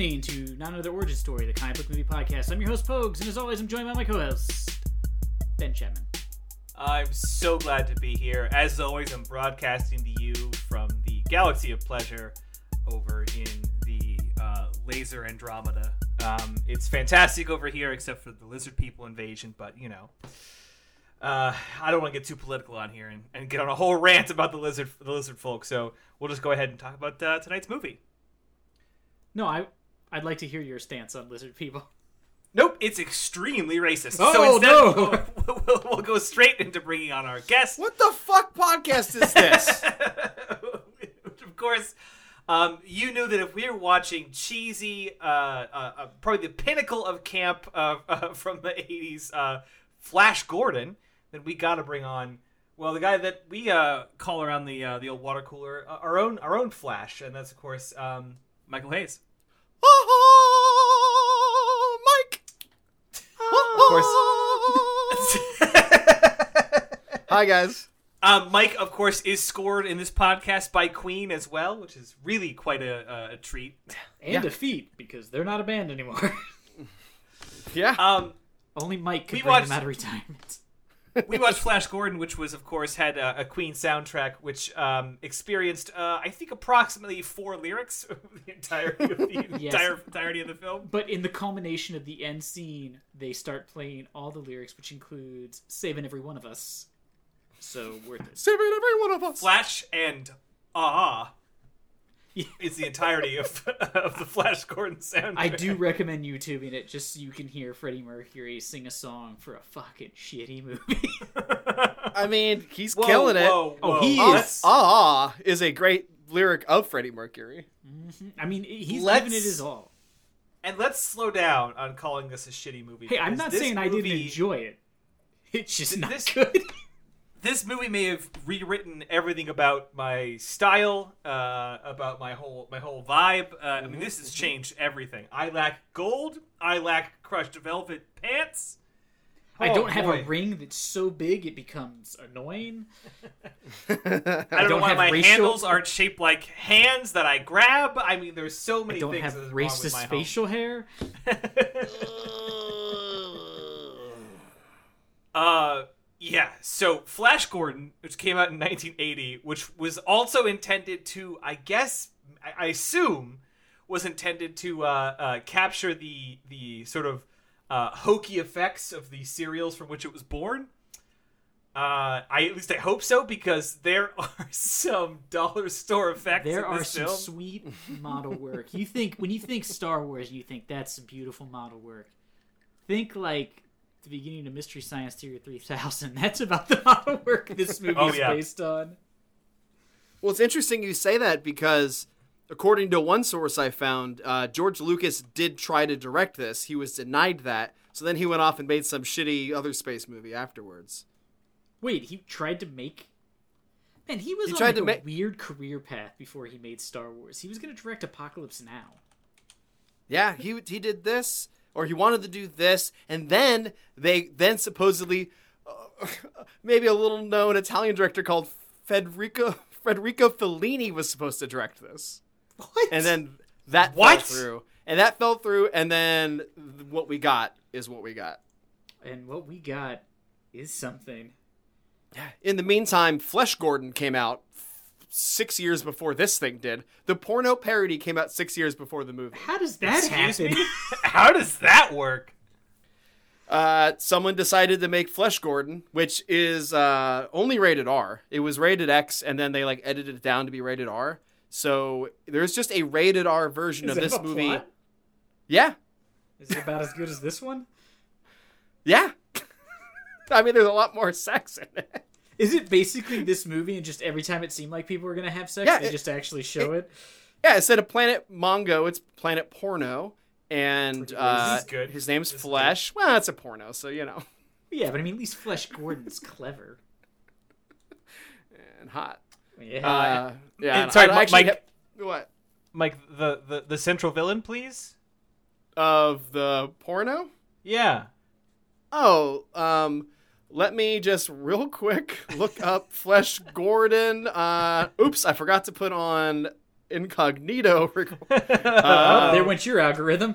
listening to Not Another Origin Story, the comic book movie podcast. I'm your host, Pogues, and as always, I'm joined by my co-host, Ben Chapman. I'm so glad to be here. As always, I'm broadcasting to you from the galaxy of pleasure over in the uh, laser Andromeda. Um, it's fantastic over here, except for the lizard people invasion, but you know. Uh, I don't want to get too political on here and, and get on a whole rant about the lizard the lizard folk, so we'll just go ahead and talk about uh, tonight's movie. No, I I'd like to hear your stance on lizard people. Nope, it's extremely racist. Oh, so instead, no. we'll, we'll, we'll go straight into bringing on our guest. What the fuck podcast is this? Of course, um, you knew that if we were watching cheesy, uh, uh, uh, probably the pinnacle of camp uh, uh, from the '80s, uh, Flash Gordon, then we got to bring on. Well, the guy that we uh, call around the uh, the old water cooler, uh, our own our own Flash, and that's of course um, Michael Hayes. Oh, Mike. Of course. Hi guys. Um, Mike, of course, is scored in this podcast by Queen as well, which is really quite a, a, a treat. And Yeah. feat because they're not a band anymore. Yeah. Um, Only Mike can We bring watched- them out of retirement. We watched Flash Gordon, which was, of course, had a, a Queen soundtrack, which um, experienced, uh, I think, approximately four lyrics over the entirety of the Yes. entire entirety of the film. But in the culmination of the end scene, they start playing all the lyrics, which includes "Saving Every One of Us." So worth it. Saving every one of us. Flash and Ah Yeah. is the entirety of, of the Flash Gordon soundtrack. I do recommend YouTubing it just so you can hear Freddie Mercury sing a song for a fucking shitty movie. I mean, he's Whoa, killing it. whoa, Oh, he Ah, Let's- ah is a great lyric of Freddie Mercury. I mean, he's Let's- giving it his all. And let's slow down on calling this a shitty movie. Hey, I'm not this saying I didn't enjoy it. It's just not this- good. this movie may have rewritten everything about my style, uh, about my whole my whole vibe. Uh, I mean, this has changed everything. I lack gold. I lack crushed velvet pants. I Oh, don't have a ring that's so big it becomes annoying. I don't, know don't why have my racial- handles aren't shaped like hands that I grab. I mean, there's so many I don't things have that is wrong with racist my home. facial hair. Uh, yeah. So Flash Gordon, which came out in 1980, which was also intended to, I guess, I, assume, was intended to uh, uh, capture the the sort of uh, hokey effects of the serials from which it was born. Uh, I at least I hope so because there are some dollar store effects. There are some film. sweet model work. You think when you think Star Wars, you think that's some beautiful model work. Think like the beginning of Mystery Science Theater 3000. That's about the amount of work this movie Oh, is yeah. based on. Well, it's interesting you say that because, according to one source I found, uh, George Lucas did try to direct this. He was denied that. So then he went off and made some shitty other space movie afterwards. Wait, he tried to make. Man, he was He on tried like to a make- weird career path before he made Star Wars. He was going to direct Apocalypse Now. Yeah, he he did this, or he wanted to do this, and then they then supposedly, uh, maybe a little known Italian director called Federico Federico Fellini was supposed to direct this, What? and then that What? fell through, and that fell through, and then what we got is what we got. and what we got is something. In the meantime, Flesh Gordon came out six years before this thing did. The porno parody came out six years before the movie. How does that Excuse happen? me. How does that work? Uh, someone decided to make Flesh Gordon, which is uh, only rated R. It was rated X, and then they like edited it down to be rated R. So there's just a rated R version Is of this movie. plot? Yeah, Is it about as good as this one? yeah. I mean, there's a lot more sex in it. Is it basically this movie and just every time it seemed like people were gonna have sex, Yeah, they it- just actually show it? Yeah, instead of Planet Mongo, it's Planet Porno, and Pretty uh, good. his name's This is Flesh. Well, it's a porno, so you know, Yeah, but I mean, at least Flesh Gordon's clever. and hot. Yeah. Uh, yeah, and and sorry, I Mike- ha- what Mike, the, the the central villain, please. of the porno? Yeah. Oh, um, let me just real quick look up Flesh Gordon. Uh, oops, I forgot to put on incognito. oh, Uh, there went your algorithm.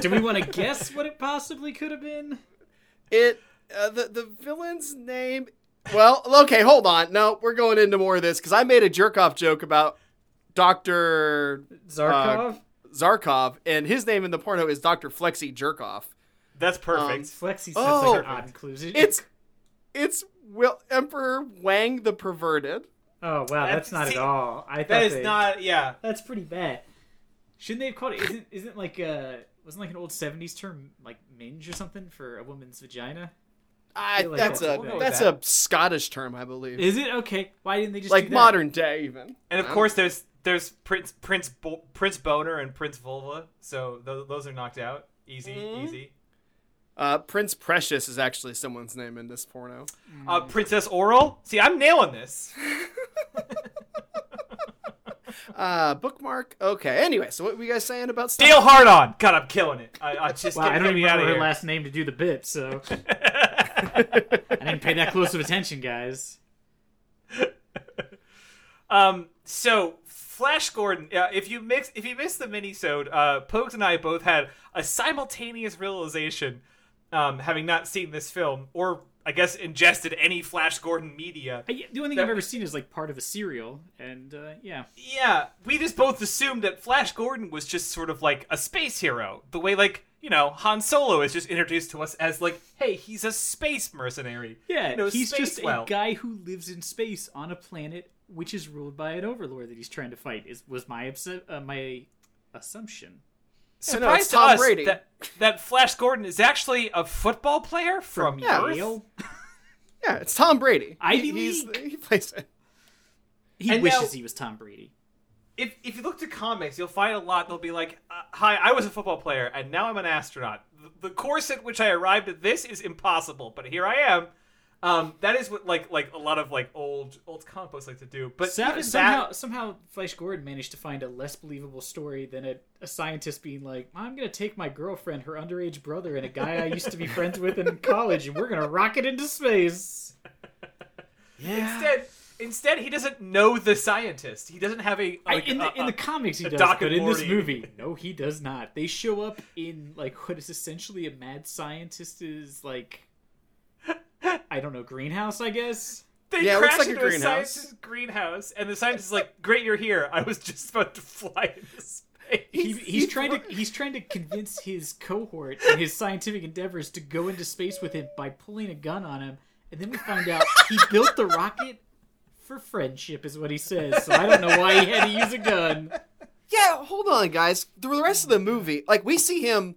Do we want to guess what it possibly could have been? it uh, the the villain's name. Well, okay, hold on. No, we're going into more of this because I made a jerk off joke about Doctor Zarkov? Zarkov, and his name in the porno is Doctor Flexi Jerkoff. That's perfect. Flexi sounds Oh. like odd inclusion. It's it's Will Emperor Wang the perverted. oh wow, that's, That's- not see, at all. I that is they- not. Yeah. That's pretty bad. Shouldn't they have called it? Isn't isn't like uh wasn't like an old '70s term like minge or something for a woman's vagina? I, feel like that's that's a okay. that's a Scottish term, I believe. Is it okay? Why didn't they just like do that? modern day, even. And of course, there's there's Prince Prince Bo- Prince Boner and Prince Vulva. So th- those are knocked out. Easy, Mhm. easy. Uh, Prince Precious is actually someone's name in this porno. Uh, Princess Oral. See, I'm nailing this. Uh, bookmark. Okay. Anyway, so what were you guys saying about stuff? Dale Hard on. God, I'm killing it. I, I just Wow, I don't even me out of her here. last name to do the bit, so I didn't pay that close of attention, guys. Um. So Flash Gordon. Uh, if you mix, if you missed the minisode, uh, Pokes and I both had a simultaneous realization, um, having not seen this film or I guess ingested any Flash Gordon media. I, the only thing That- I've ever seen is like part of a serial, and uh, yeah, Yeah, we just both assumed that Flash Gordon was just sort of like a space hero, the way like you know Han Solo is just introduced to us as like, hey, he's a space mercenary. yeah, You know, he's just well. a guy who lives in space on a planet which is ruled by an overlord that he's trying to fight. Is was my uh, my assumption? No, it's Surprise to Tom us Brady. that that Flash Gordon is actually a football player from, Yeah. Earth. Yale? Yeah, it's Tom Brady. Ivy He- he's- League? he plays it. He And wishes now- he was Tom Brady. If if you look to comics, you'll find a lot. They'll be like, uh, "Hi, I was a football player, and now I'm an astronaut. The, the course at which I arrived at this is impossible, but here I am." Um, that is what like like a lot of like old old comic books like to do. But So- even somehow, somehow, Flash Gordon managed to find a less believable story than a, a scientist being like, "I'm gonna take my girlfriend, her underage brother, and a guy I used to be friends with in college, and we're gonna rocket into space." Yeah. instead instead he doesn't know the scientist. He doesn't have a I, like, in the a- in the comics he does, Doc but and in this movie, no, he does not. They show up in like what is essentially a mad scientist's like, I don't know, greenhouse, I guess. They Yeah, it looks crash like into a, greenhouse. scientist's greenhouse, and the scientist is like, "Great, you're here. I was just about to fly into space." He, he's trying to he's trying to convince his cohort in his scientific endeavors to go into space with him by pulling a gun on him, and then we find out he built the rocket for friendship, is what he says. So I don't know why he had to use a gun. Yeah, hold on, guys. Through the rest of the movie, like we see him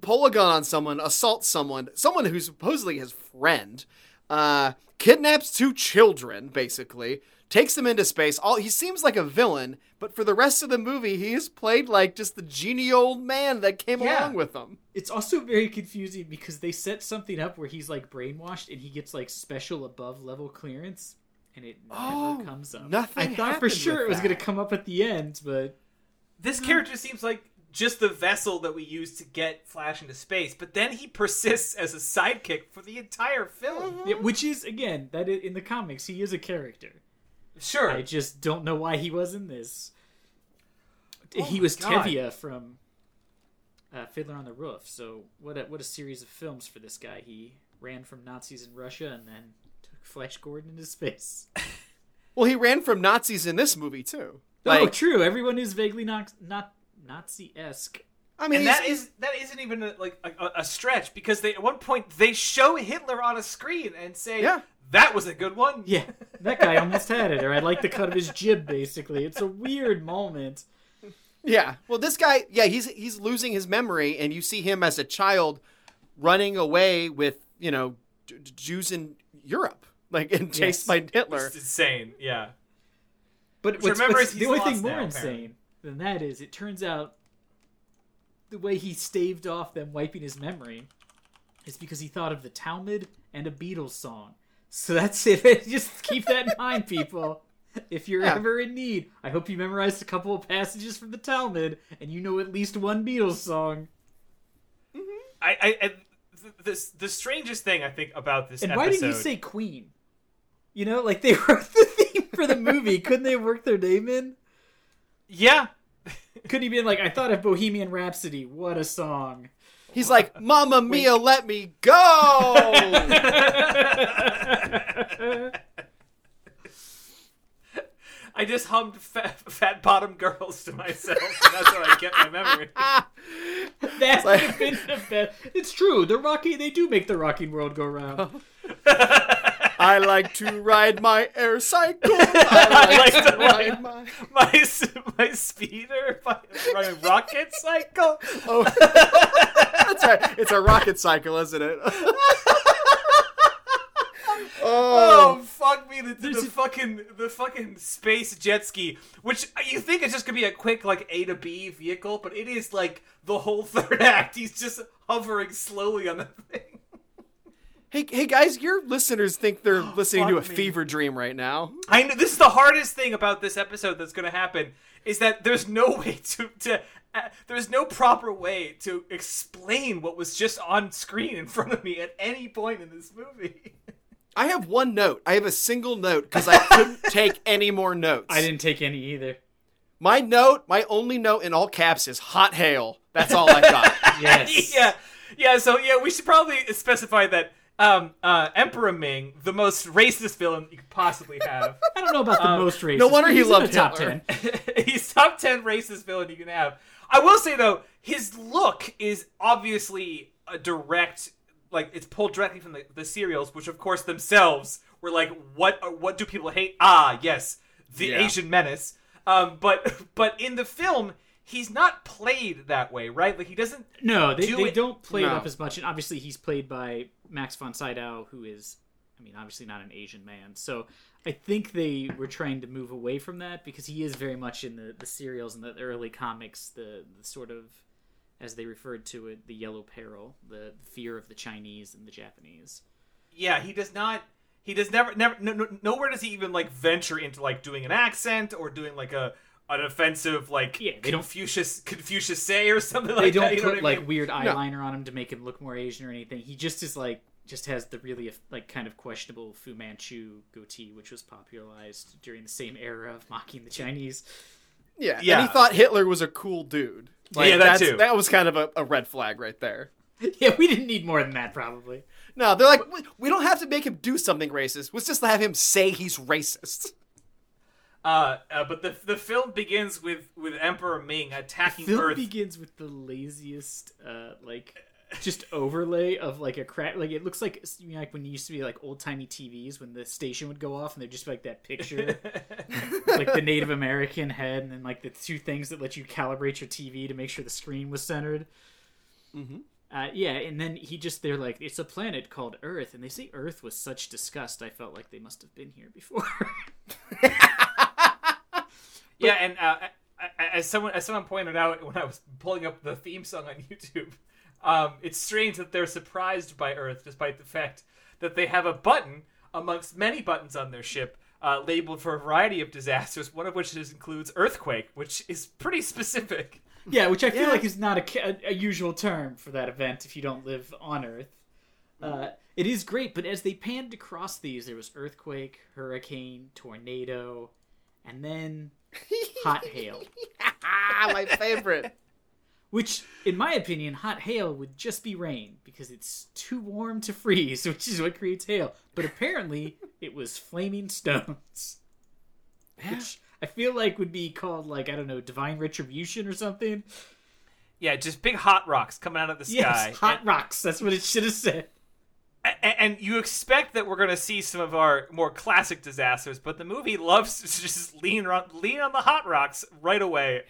pull a gun on someone, assault someone, someone who's supposedly his friend, uh, kidnaps two children, basically, takes them into space. All he seems like a villain, but for the rest of the movie, he is played like just the genie old man that came Yeah. along with them. It's also very confusing because they set something up where he's like brainwashed and he gets like special above level clearance, and it never Oh, comes up. nothing I thought for sure it was going to come up at the end, but This character seems like just the vessel that we use to get Flash into space, but then he persists as a sidekick for the entire film. yeah, which is again that in the comics he is a character. Sure. I just don't know why he was in this. Oh he was God. Tevye from uh, Fiddler on the Roof. So what a, what a series of films for this guy. He ran from Nazis in Russia and then took Flash Gordon into space. Well, he ran from Nazis in this movie too. oh, true. Everyone is vaguely not not Nazi esque. I mean, and that is that isn't even a, like a, a stretch because they at one point they show Hitler on a screen and say, Yeah. that was a good one." Yeah, that guy almost had it. Or I like the cut of his jib. Basically, it's a weird moment. Yeah. Well, this guy, yeah, he's he's losing his memory, and you see him as a child running away with you know J- J- Jews in Europe, like and chased Yes. by Hitler. It's insane. Yeah. But what's, remember what's- the only thing more now, insane apparently. Than that is it turns out the way he staved off them wiping his memory is because he thought of the Talmud and a Beatles song. So that's it. Just keep that in mind, people. If you're Yeah. ever in need, I hope you memorized a couple of passages from the Talmud and you know at least one Beatles song. Mm-hmm. I, I, I th- the, the strangest thing I think about this And episode. why didn't you say Queen? You know, like they wrote the theme for the movie. Couldn't they work their name in? Yeah. Couldn't he been like, I thought of Bohemian Rhapsody. What a song. He's like, "Mamma mia, let me go." I just hummed fat, fat bottom girls to myself, and that's how I kept my memory. that's would have been the best. It's true. The Rocky, they do make the rocking world go round. I like to ride my air cycle. I like, like to ride my. My s- my speeder, my, my rocket cycle. Oh, that's right. It's a rocket cycle, isn't it? Oh oh, fuck me! The, the, fucking the fucking space jet ski, which you think is just gonna be a quick like A to B vehicle, but it is like the whole third act. He's just hovering slowly on the thing. Hey, hey, guys! Your listeners think they're listening to a me. fever dream right now. I know this is the hardest thing about this episode that's gonna happen is that there's no way to to. Uh, there's no proper way to explain what was just on screen in front of me at any point in this movie. I have one note. I have a single note because I couldn't take any more notes. I didn't take any either. My note, my only note in all caps is hot hail. That's all I got. Yes. yeah, yeah. So yeah, we should probably specify that um, uh, Emperor Ming, the most racist villain you could possibly have. I don't know about the most racist. no wonder he he's in loved top ten. He's top ten racist villain you can have. I will say though, his look is obviously a direct, like it's pulled directly from the, the serials, which of course themselves were like, what uh, what do people hate? Ah, yes, the Yeah. Asian menace. Um, but but in the film, he's not played that way, right? Like he doesn't. No, they, Do they it- don't play it up as much, and obviously he's played by Max von Sydow, who is, I mean, obviously not an Asian man. So I think they were trying to move away from that because he is very much in the the serials and the early comics, the, the sort of, as they referred to it, the yellow peril, the fear of the Chinese and the Japanese. Yeah, he does not. He does never, never, no, no, nowhere does he even like venture into like doing an accent or doing like a an offensive like Yeah, they don't- Confucius Confucius say or something like that. They don't that. You know put what I like mean? weird eyeliner on him to make him look more Asian or anything. He just is like just has the really like kind of questionable Fu Manchu goatee, which was popularized during the same era of mocking the Chinese. Yeah, Yeah. And he thought Hitler was a cool dude. Yeah, that too. That was kind of a, a red flag right there. Yeah, we didn't need more than that, probably. No, they're like, we, we don't have to make him do something racist. Let's just have him say he's racist. Uh, uh, but the the film begins with with Emperor Ming attacking Film Earth. begins with the laziest, uh, like, just overlay of like a crack. Like it looks like you know, like when you used to be like old timey TVs when the station would go off and they'd just be like that picture, like the Native American head, and then like the two things that let you calibrate your TV to make sure the screen was centered. Mm-hmm. Uh, yeah, and then he just they're like it's a planet called Earth, and they say Earth was such disgust. I felt like they must have been here before. yeah, and uh, as someone as someone pointed out when I was pulling up the theme song on YouTube, um, it's strange that they're surprised by Earth, despite the fact that they have a button amongst many buttons on their ship. Uh, labeled for a variety of disasters, one of which is, includes earthquake, which is pretty specific. Yeah, which I feel Yeah. like is not a, a, a usual term for that event if you don't live on Earth. Uh, it is great, but as they panned across these, there was earthquake, hurricane, tornado, and then hot hail. my favorite. Which, in my opinion, hot hail would just be rain because it's too warm to freeze, which is what creates hail. But apparently, it was flaming stones, which I feel like would be called like I don't know, divine retribution or something. Yeah, just big hot rocks coming out of the sky. Yes, hot And- rocks. That's what it should have said. And you expect that we're going to see some of our more classic disasters, but the movie loves to just lean on lean on the hot rocks right away.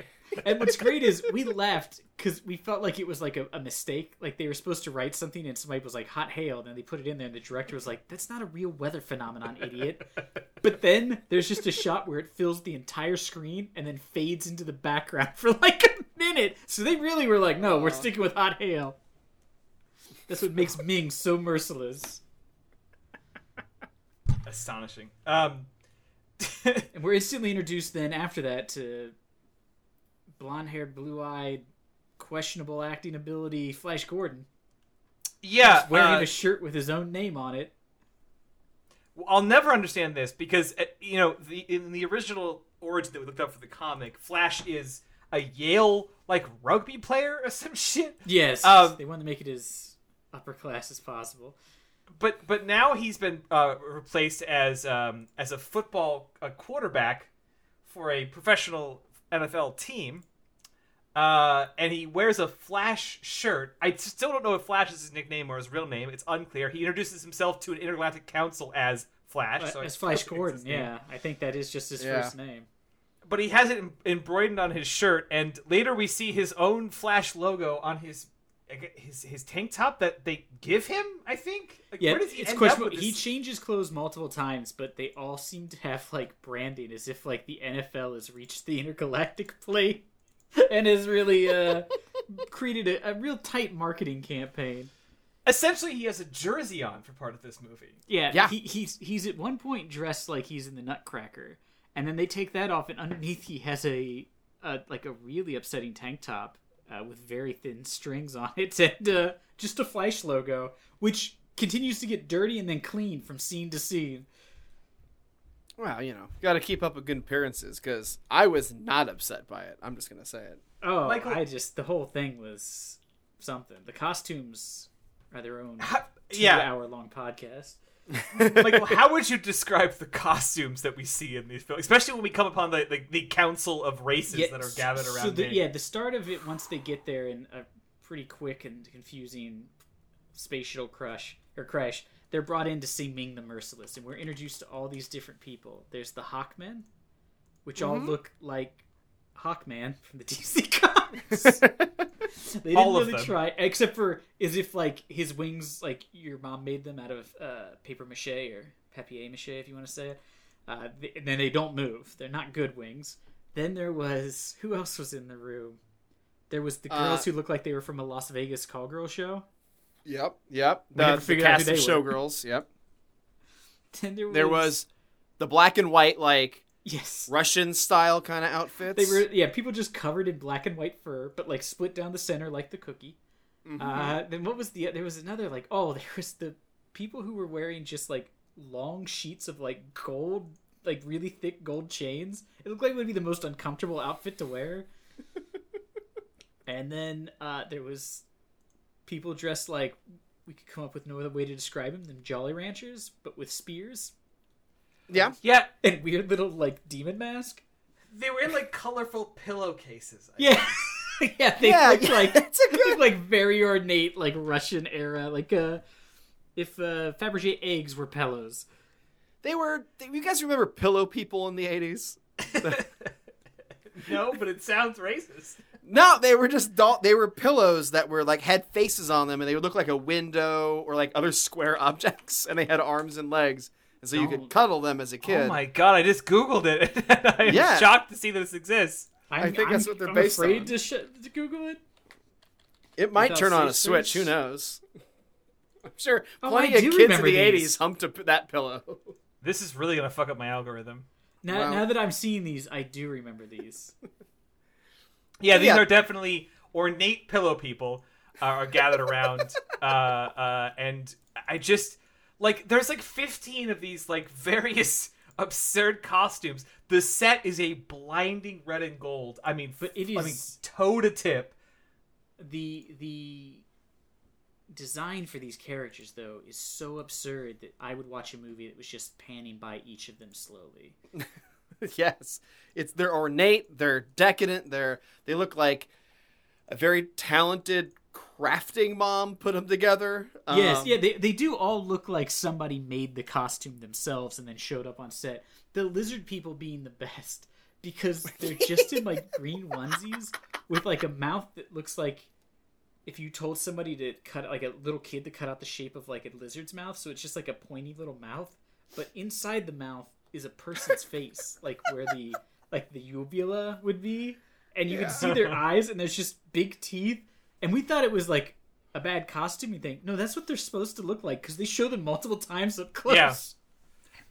And what's great is we laughed because we felt like it was like a, a mistake. Like they were supposed to write something and somebody was like hot hail, and then they put it in there, and the director was like, "That's not a real weather phenomenon, idiot." But then there's just a shot where it fills the entire screen and then fades into the background for like a minute. So they really were like, "No, we're oh. sticking with hot hail." That's what makes Ming so merciless. Astonishing. Um, And we're instantly introduced then after that to blonde haired, blue eyed, questionable acting ability Flash Gordon. yeah, wearing uh, a shirt with his own name on it. I'll never understand this because uh, you know the in the original origin that we looked up for the comic, Flash is a Yale like rugby player or some shit. Yes, Um, they wanted to make it as upper class as possible. But but now he's been uh, replaced as um, as a football a quarterback for a professional NFL team. Uh, and he wears a Flash shirt. I still don't know if Flash is his nickname or his real name. It's unclear. He introduces himself to an intergalactic council as Flash. so I as Flash still think it's Gordon, yeah, I think that is just his Yeah. first name. But he has it em- embroidered on his shirt, and later we see his own Flash logo on his his his tank top that they give him. I think. Like, Yeah, where does he it's end questionable. up with He changes clothes multiple times, but they all seem to have like branding, as if like the NFL has reached the intergalactic plate and has really uh, created a, a real tight marketing campaign. Essentially, he has a jersey on for part of this movie. Yeah, Yeah. He, he's he's at one point dressed like he's in the Nutcracker, and then they take that off, and underneath he has a, a like a really upsetting tank top uh, with very thin strings on it, and uh, just a Flash logo, which continues to get dirty and then clean from scene to scene. Well, you know, got to keep up with good appearances because I was not upset by it. I'm just gonna say it. Oh, Michael- I just the whole thing was something. The costumes are their own How- yeah, two-hour-long podcast. Michael, how would you describe the costumes that we see in these films, especially when we come upon the the, the council of races that are gathered around? So the, yeah, the start of it once they get there in a pretty quick and confusing space shuttle crush or crash, they're brought in to see Ming the Merciless, and we're introduced to all these different people. There's the Hawkmen, which all Mm-hmm. look like Hawkman from the DC comics. they didn't All of really them. try, except for as if like his wings, like your mom made them out of uh, paper mache or papier mache, if you want to say it. Uh, th- and then they don't move. They're not good wings. Then there was who else was in the room? There was the girls Uh, who looked like they were from a Las Vegas call girl show. Yep, yep. We The, never the figured cast of showgirls. Yep. Then there was, There was the black and white, like yes. Russian style kind of outfits. They were yeah, people just covered in black and white fur, but like split down the center like the cookie. Mm-hmm. Uh, then what was the? There was another like oh, there was the people who were wearing just like long sheets of like gold, like really thick gold chains. It looked like it would be the most uncomfortable outfit to wear. and then uh, there was people dressed like we could come up with no other way to describe them than Jolly Ranchers, but with spears yeah. yeah, and weird little like demon mask. they were in like colorful pillowcases. I Yeah. yeah, they Yeah, look yeah, like that's a they look like very ornate, like Russian era, like uh, if uh, Fabergé eggs were pillows. They were. They, you guys remember pillow people in the '80s? No, but it sounds racist. No, they were just doll- they were pillows that were like had faces on them, and they would look like a window or like other square objects, and they had arms and legs, and so you Don't- could cuddle them as a kid. Oh my god, I just googled it. I'm Yeah. shocked to see this exists. I'm, think that's I'm- what they're I'm based afraid on. to, sh- to Google it. It might Without turn on a safe switch. Who knows? I'm sure Oh, plenty I of kids in the these. '80s humped a, that pillow. This is really gonna fuck up my algorithm. Now, Wow. now that I'm seeing these, I do remember these. Yeah, these Yeah. are definitely ornate pillow people uh, are gathered around, uh, uh, and I just like there's like 15 of these like various absurd costumes. The set is a blinding red and gold. I mean, But it I mean, toe to tip. the the design for these characters though is so absurd that I would watch a movie that was just panning by each of them slowly. yes, it's they're ornate, they're decadent, they're they look like a very talented crafting mom put them together. yes, Um, yeah, they they do all look like somebody made the costume themselves and then showed up on set. The lizard people being the best because they're just in like green onesies with like a mouth that looks like if you told somebody to cut like a little kid to cut out the shape of like a lizard's mouth, so it's just like a pointy little mouth, but inside the mouth is a person's face, like where the like the uvula would be, and you Yeah. can see their eyes, and there's just big teeth. And we thought it was like a bad costume. You think no, that's what they're supposed to look like because they show them multiple times up close. Yeah.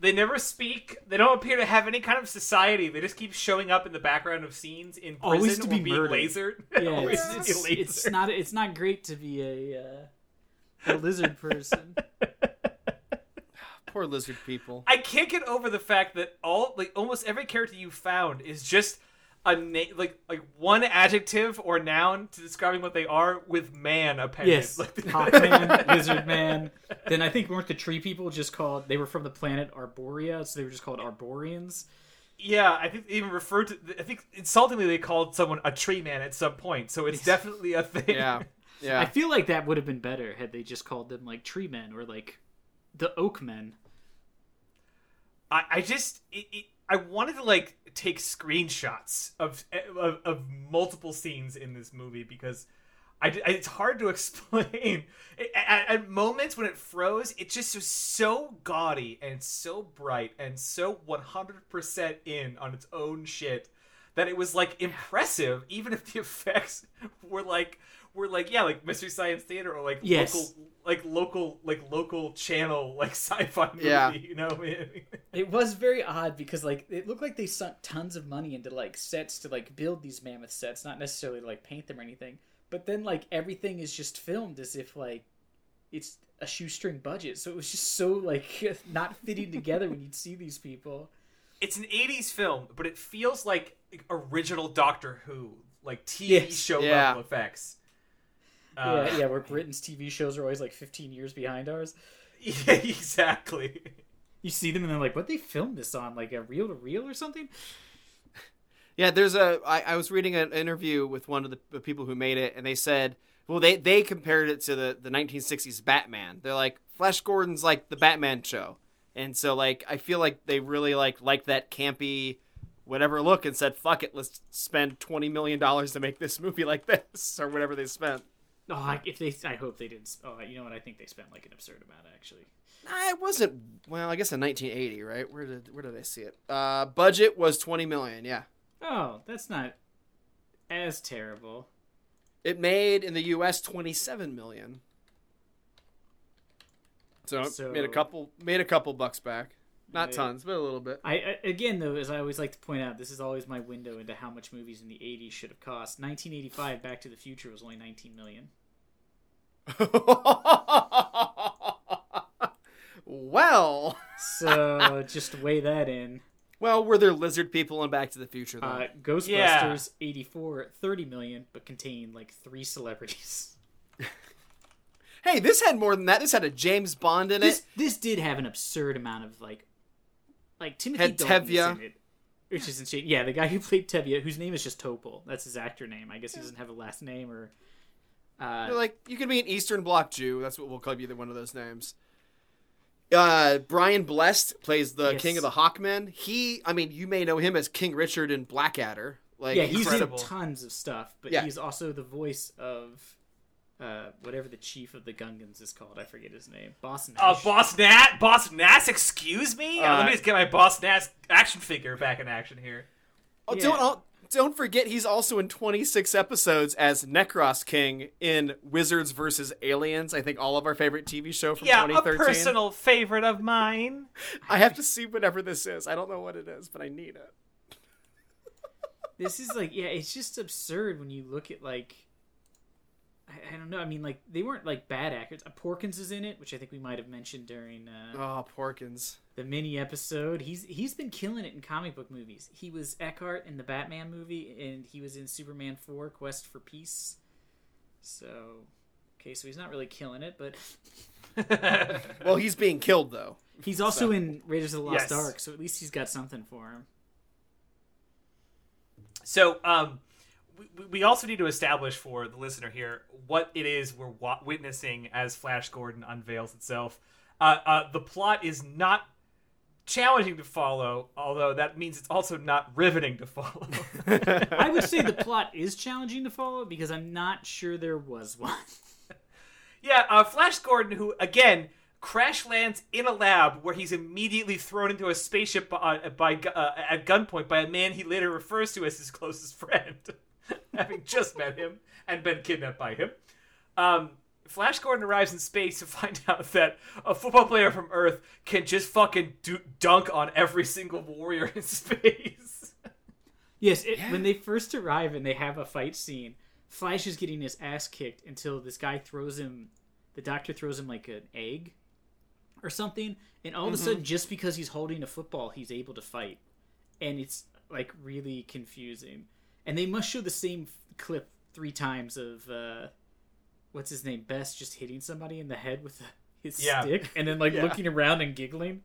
They never speak. They don't appear to have any kind of society. They just keep showing up in the background of scenes in prison Always to be being murdered. lasered. Yeah, Always it's, to it's, be it's not it's not great to be a uh, a lizard person. Poor lizard people. I can't get over the fact that all like almost every character you found is just a name like like one adjective or noun to describing what they are with man appended. Yes, Like, Hawkman, Lizard Man. Then I think weren't the tree people just called? They were from the planet Arboria, so they were just called Arborians. yeah, I think they even referred to. I think insultingly they called someone a tree man at some point. So it's definitely a thing. Yeah. yeah. I feel like that would have been better had they just called them like tree men or like the oak men. I, I just it, it, I wanted to like take screenshots of, of of multiple scenes in this movie because I, it's hard to explain. At, at moments when it froze, it just was so gaudy and so bright and so 100% in on its own shit that it was like impressive, even if the effects were like were like yeah, like Mystery Science Theater or like Yes. local like local like local channel like sci-fi movie. Yeah. You know. It was very odd because like it looked like they sunk tons of money into like sets to like build these mammoth sets, not necessarily to, like paint them or anything. But then like everything is just filmed as if like it's a shoestring budget. So it was just so like not fitting together when you'd see these people. it's an 80s film, but it feels like original Doctor Who, like TV Yes. show Yeah. level effects. Uh, yeah, yeah, where Britain's TV shows are always like 15 years behind ours. yeah, exactly. You see them and they're like, "What they filmed this on? Like a reel to reel or something?" Yeah, there's a. I, I was reading an interview with one of the, the people who made it, and they said, well, they they compared it to the the 1960s Batman. They're like, Flash Gordon's like the Batman show, and so like I feel like they really like liked that campy, whatever look, and said, fuck it, let's spend 20 million dollars to make this movie like this or whatever they spent. Oh, I, if they, I hope they didn't. Oh, you know what? I think they spent like an absurd amount actually. Nah, it wasn't. Well, I guess in 1980, right? Where did where did I see it? Uh, budget was 20 million. Yeah, Oh, that's not as terrible. it made in the U.S. 27 million. So, it So- made a couple made a couple bucks back. Not Yeah. tons, but a little bit. I, I again though, as I always like to point out, this is always my window into how much movies in the '80s should have cost. 1985, Back to the Future was only 19 million. well, So just weigh that in. well, were there lizard people in Back to the Future though? Uh, Ghostbusters Yeah. 84, 30 million, but contained like three celebrities. hey, this had more than that. This had a James Bond in This it. this did have an absurd amount of like, like Timothy Had Tevye. in it, which is insane. Yeah, the guy who played Tevye, whose name is just Topol. That's his actor name. I guess he doesn't have a last name or. Uh, like you could be an Eastern Bloc Jew. That's what we'll call you. One of those names. Uh, Brian Blessed plays the Yes. King of the Hawkmen. He, I mean, you may know him as King Richard in Blackadder. Like, yeah, he's incredible. in tons of stuff, but Yeah. he's also the voice of uh, whatever the chief of the Gungans is called. I forget his name. Boss Nash. Uh, Boss Nat, Boss Nass, excuse me. Uh, Uh, let me just get my Boss Nass action figure back in action here. oh, yeah. don't oh, don't forget he's also in 26 episodes as Nekross King in Wizards versus Aliens. I think all of our favorite TV show from Yeah, a personal favorite of mine. I have to see whatever this is. I don't know what it is, but I need it. This is like, yeah, it's just absurd when you look at like. I, I don't know. I mean, like they weren't like bad actors. Uh, Porkins is in it, which I think we might have mentioned during uh, Oh, Porkins. the mini episode. He's he's been killing it in comic book movies. He was Eckhardt in the Batman movie, and he was in Superman Four: Quest for Peace. So, okay, so he's not really killing it, but Well, he's being killed though. he's also So- in Raiders of the Lost Yes. Ark. So at least he's got something for him. So, um, we, we also need to establish for the listener here what it is we're wa- witnessing as Flash Gordon unveils itself. Uh, uh, the plot is not challenging to follow, although that means it's also not riveting to follow. I would say the plot is challenging to follow because I'm not sure there was one. yeah, uh, Flash Gordon, who again crash lands in a lab where he's immediately thrown into a spaceship by, by uh, at gunpoint by a man he later refers to as his closest friend, having just met him and been kidnapped by him. Um, Flash Gordon arrives in space to find out that a football player from Earth can just fucking do- dunk on every single warrior in space. Yes, it, when they first arrive and they have a fight scene, Flash is getting his ass kicked until this guy throws him. The doctor throws him like an egg, or something, and all of a sudden, just because he's holding a football, he's able to fight, and it's like really confusing. And they must show the same f- clip three times of uh, what's his name, Best, just hitting somebody in the head with his Yeah. stick, and then like Yeah. looking around and giggling.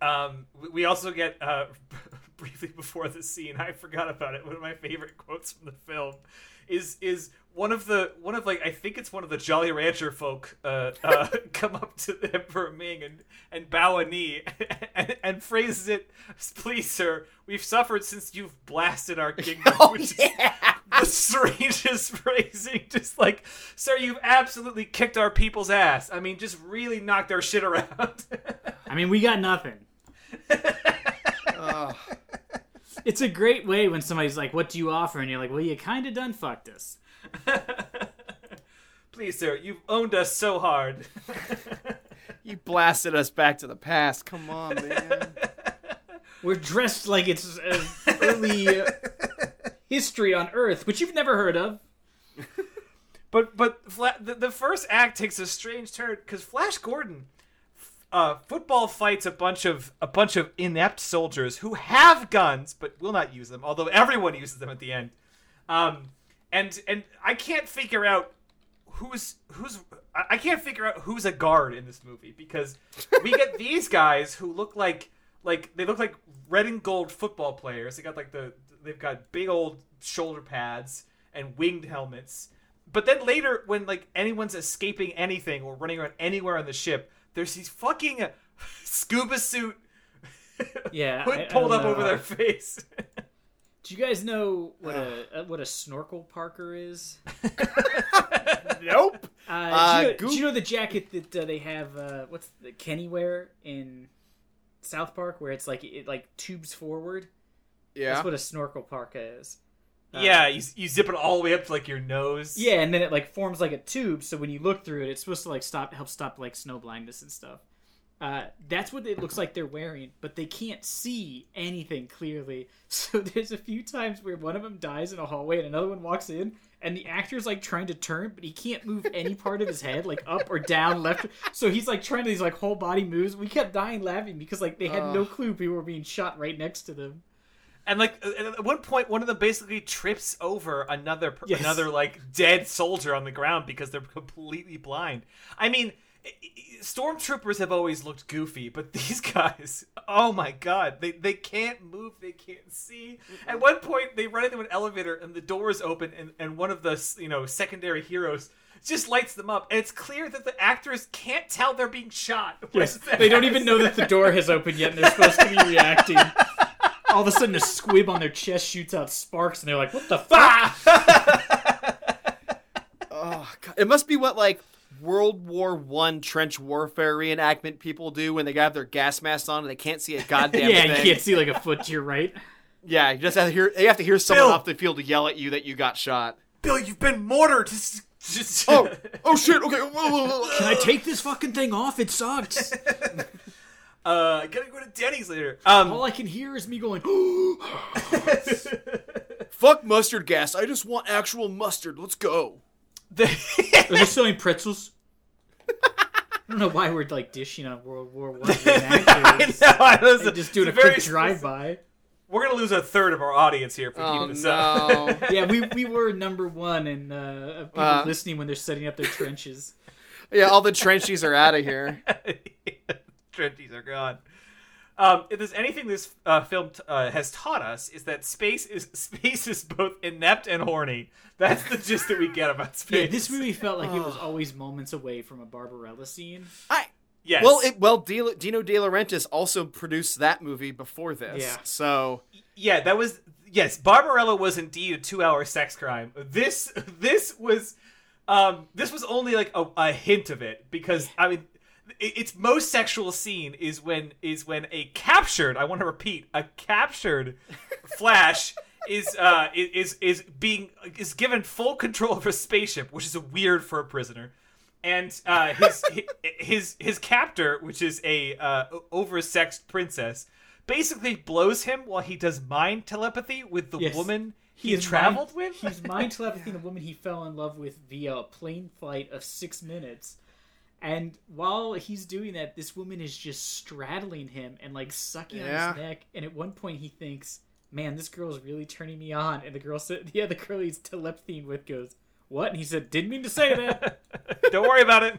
Um, we- we also get uh, briefly before the scene. I forgot about it. One of my favorite quotes from the film is is one of the one of like I think it's one of the Jolly Rancher folk uh, uh, come up to the Emperor Ming and and bow a knee and, and phrases it, "Please, sir, we've suffered since you've blasted our kingdom." Oh which is the strangest phrasing. Just like, sir, you've absolutely kicked our people's ass. I mean, just really knocked our shit around. I mean, we got nothing. Ugh. It's a great way when somebody's like, "What do you offer?" and you're like, "Well, you kind of done fucked us." Please, sir, you've owned us so hard. you blasted us back to the past. Come on, man. We're dressed like it's uh, early uh, history on Earth, which you've never heard of. But but Fla- the, the first act takes a strange turn because Flash Gordon, uh, football fights a bunch of a bunch of inept soldiers who have guns but will not use them. Although everyone uses them at the end, um, and and I can't figure out who's who's I I can't figure out who's a guard in this movie because we get these guys who look like like they look like red and gold football players. They got like the they've got big old shoulder pads and winged helmets. But then later, when like anyone's escaping anything or running around anywhere on the ship, there's these fucking scuba suit Yeah, hood I- I pulled don't up over their face. Do you guys know what a, uh what a snorkel parka is? nope. Uh, Uh, do, you know, Goop- do you know the jacket that uh, they have? Uh, what's the Kenny wear in South Park, where it's like it like tubes forward? Yeah. That's what a snorkel parka is. Uh, yeah, you, you zip it all the way up to like your nose. Yeah, and then it like forms like a tube, so when you look through it, it's supposed to like stop, help stop like snow blindness and stuff. Uh, that's what it looks like they're wearing, but they can't see anything clearly. So there's a few times where one of them dies in a hallway and another one walks in, and the actor's like trying to turn, but he can't move any part of his head, like up or down, left. So he's like trying to these like whole body moves. We kept dying laughing because like they had no clue people were being shot right next to them. And like at one point, one of them basically trips over another Yes. another like dead soldier on the ground because they're completely blind. I mean, stormtroopers have always looked goofy, but these guys, oh my god, they they can't move, they can't see. Mm-hmm. At one point, they run into an elevator and the doors open, and and one of the you know secondary heroes. Just lights them up, and it's clear that the actors can't tell they're being shot. Yes, they don't even know that the door has opened yet, and they're supposed to be reacting. All of a sudden, a squib on their chest shoots out sparks, and they're like, "What the fuck?" Oh, God. It must be what like World War One trench warfare reenactment people do when they have their gas masks on and they can't see a goddamn yeah, thing. Yeah, you can't see like a foot to your right. Yeah, you just have to hear. You have to hear someone Bill! off the field to yell at you that you got shot. Bill, you've been mortared. Just, just Oh, oh shit. Okay. Whoa, whoa, whoa. Can I take this fucking thing off? It sucks. Uh, I gotta go to Denny's later. Um, All I can hear is me going. Fuck mustard gas. I just want actual mustard. Let's go. Are they selling pretzels? I don't know why we're like dishing on World War One I reenactors. know. I was and just doing a it's very quick drive-by. We're gonna lose a third of our audience here for Oh keeping this up. no. Yeah, we, we were number one in uh, of people Uh. listening when they're setting up their trenches. yeah, all the trenchies are out of here. Trenchies are gone. Um, if there's anything this uh, film t- uh, has taught us, is that space is space is both inept and horny. That's the gist that we get about space. Yeah, this movie felt like it was always moments away from a Barbarella scene. I. Yes. Well, it, well, Dino, Dino De Laurentiis also produced that movie before this. Yeah. So yeah, that was yes. Barbarella was indeed a two-hour sex crime. This this was um this was only like a, a hint of it because I mean it, its most sexual scene is when is when a captured I want to repeat a captured Flash is uh is is being is given full control of a spaceship, which is weird for a prisoner. And uh, his, his his captor, which is a uh, oversexed princess, basically blows him while he does mind telepathy with the Yes. woman he, is traveled mind, with. He's mind telepathy the woman he fell in love with via a plane flight of six minutes. And while he's doing that, this woman is just straddling him and like sucking on his neck. And at one point, he thinks, "Man, this girl is really turning me on." And the girl said, "Yeah, the girl he's telepathying with goes." What? And he said, "Didn't mean to say that." Don't worry about it.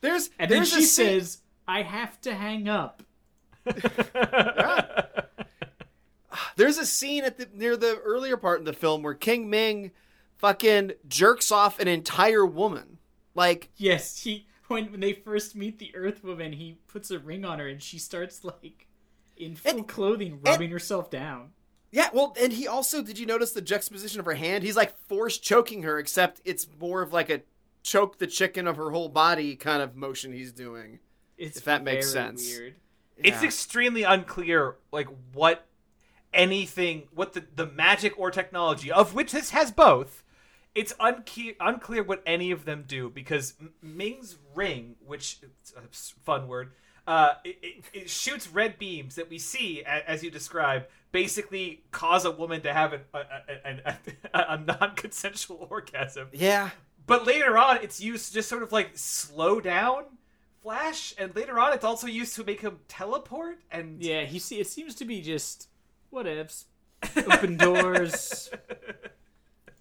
There's And then she scene- says, "I have to hang up." There's a scene at the near the earlier part in the film where King Ming fucking jerks off an entire woman. Like Yes, he when when they first meet the Earth Woman, he puts a ring on her, and she starts like in full And- clothing, rubbing herself down. yeah, well, and he also did you notice the juxtaposition of her hand? He's like force choking her, except it's more of like a choke the chicken of her whole body kind of motion he's doing. It's If that makes sense. Weird. It's extremely unclear, like what anything, what the the magic or technology of which this has both. It's unclear, unclear what any of them do because Ming's ring, which it's a fun word, uh, it, it, it shoots red beams that we see as you describe, basically cause a woman to have an, a, a, a, a, a non-consensual orgasm. Yeah. But later on, it's used to just sort of like slow down Flash, and later on, it's also used to make him teleport. And Yeah, he see. It seems to be just whatevs. Open doors.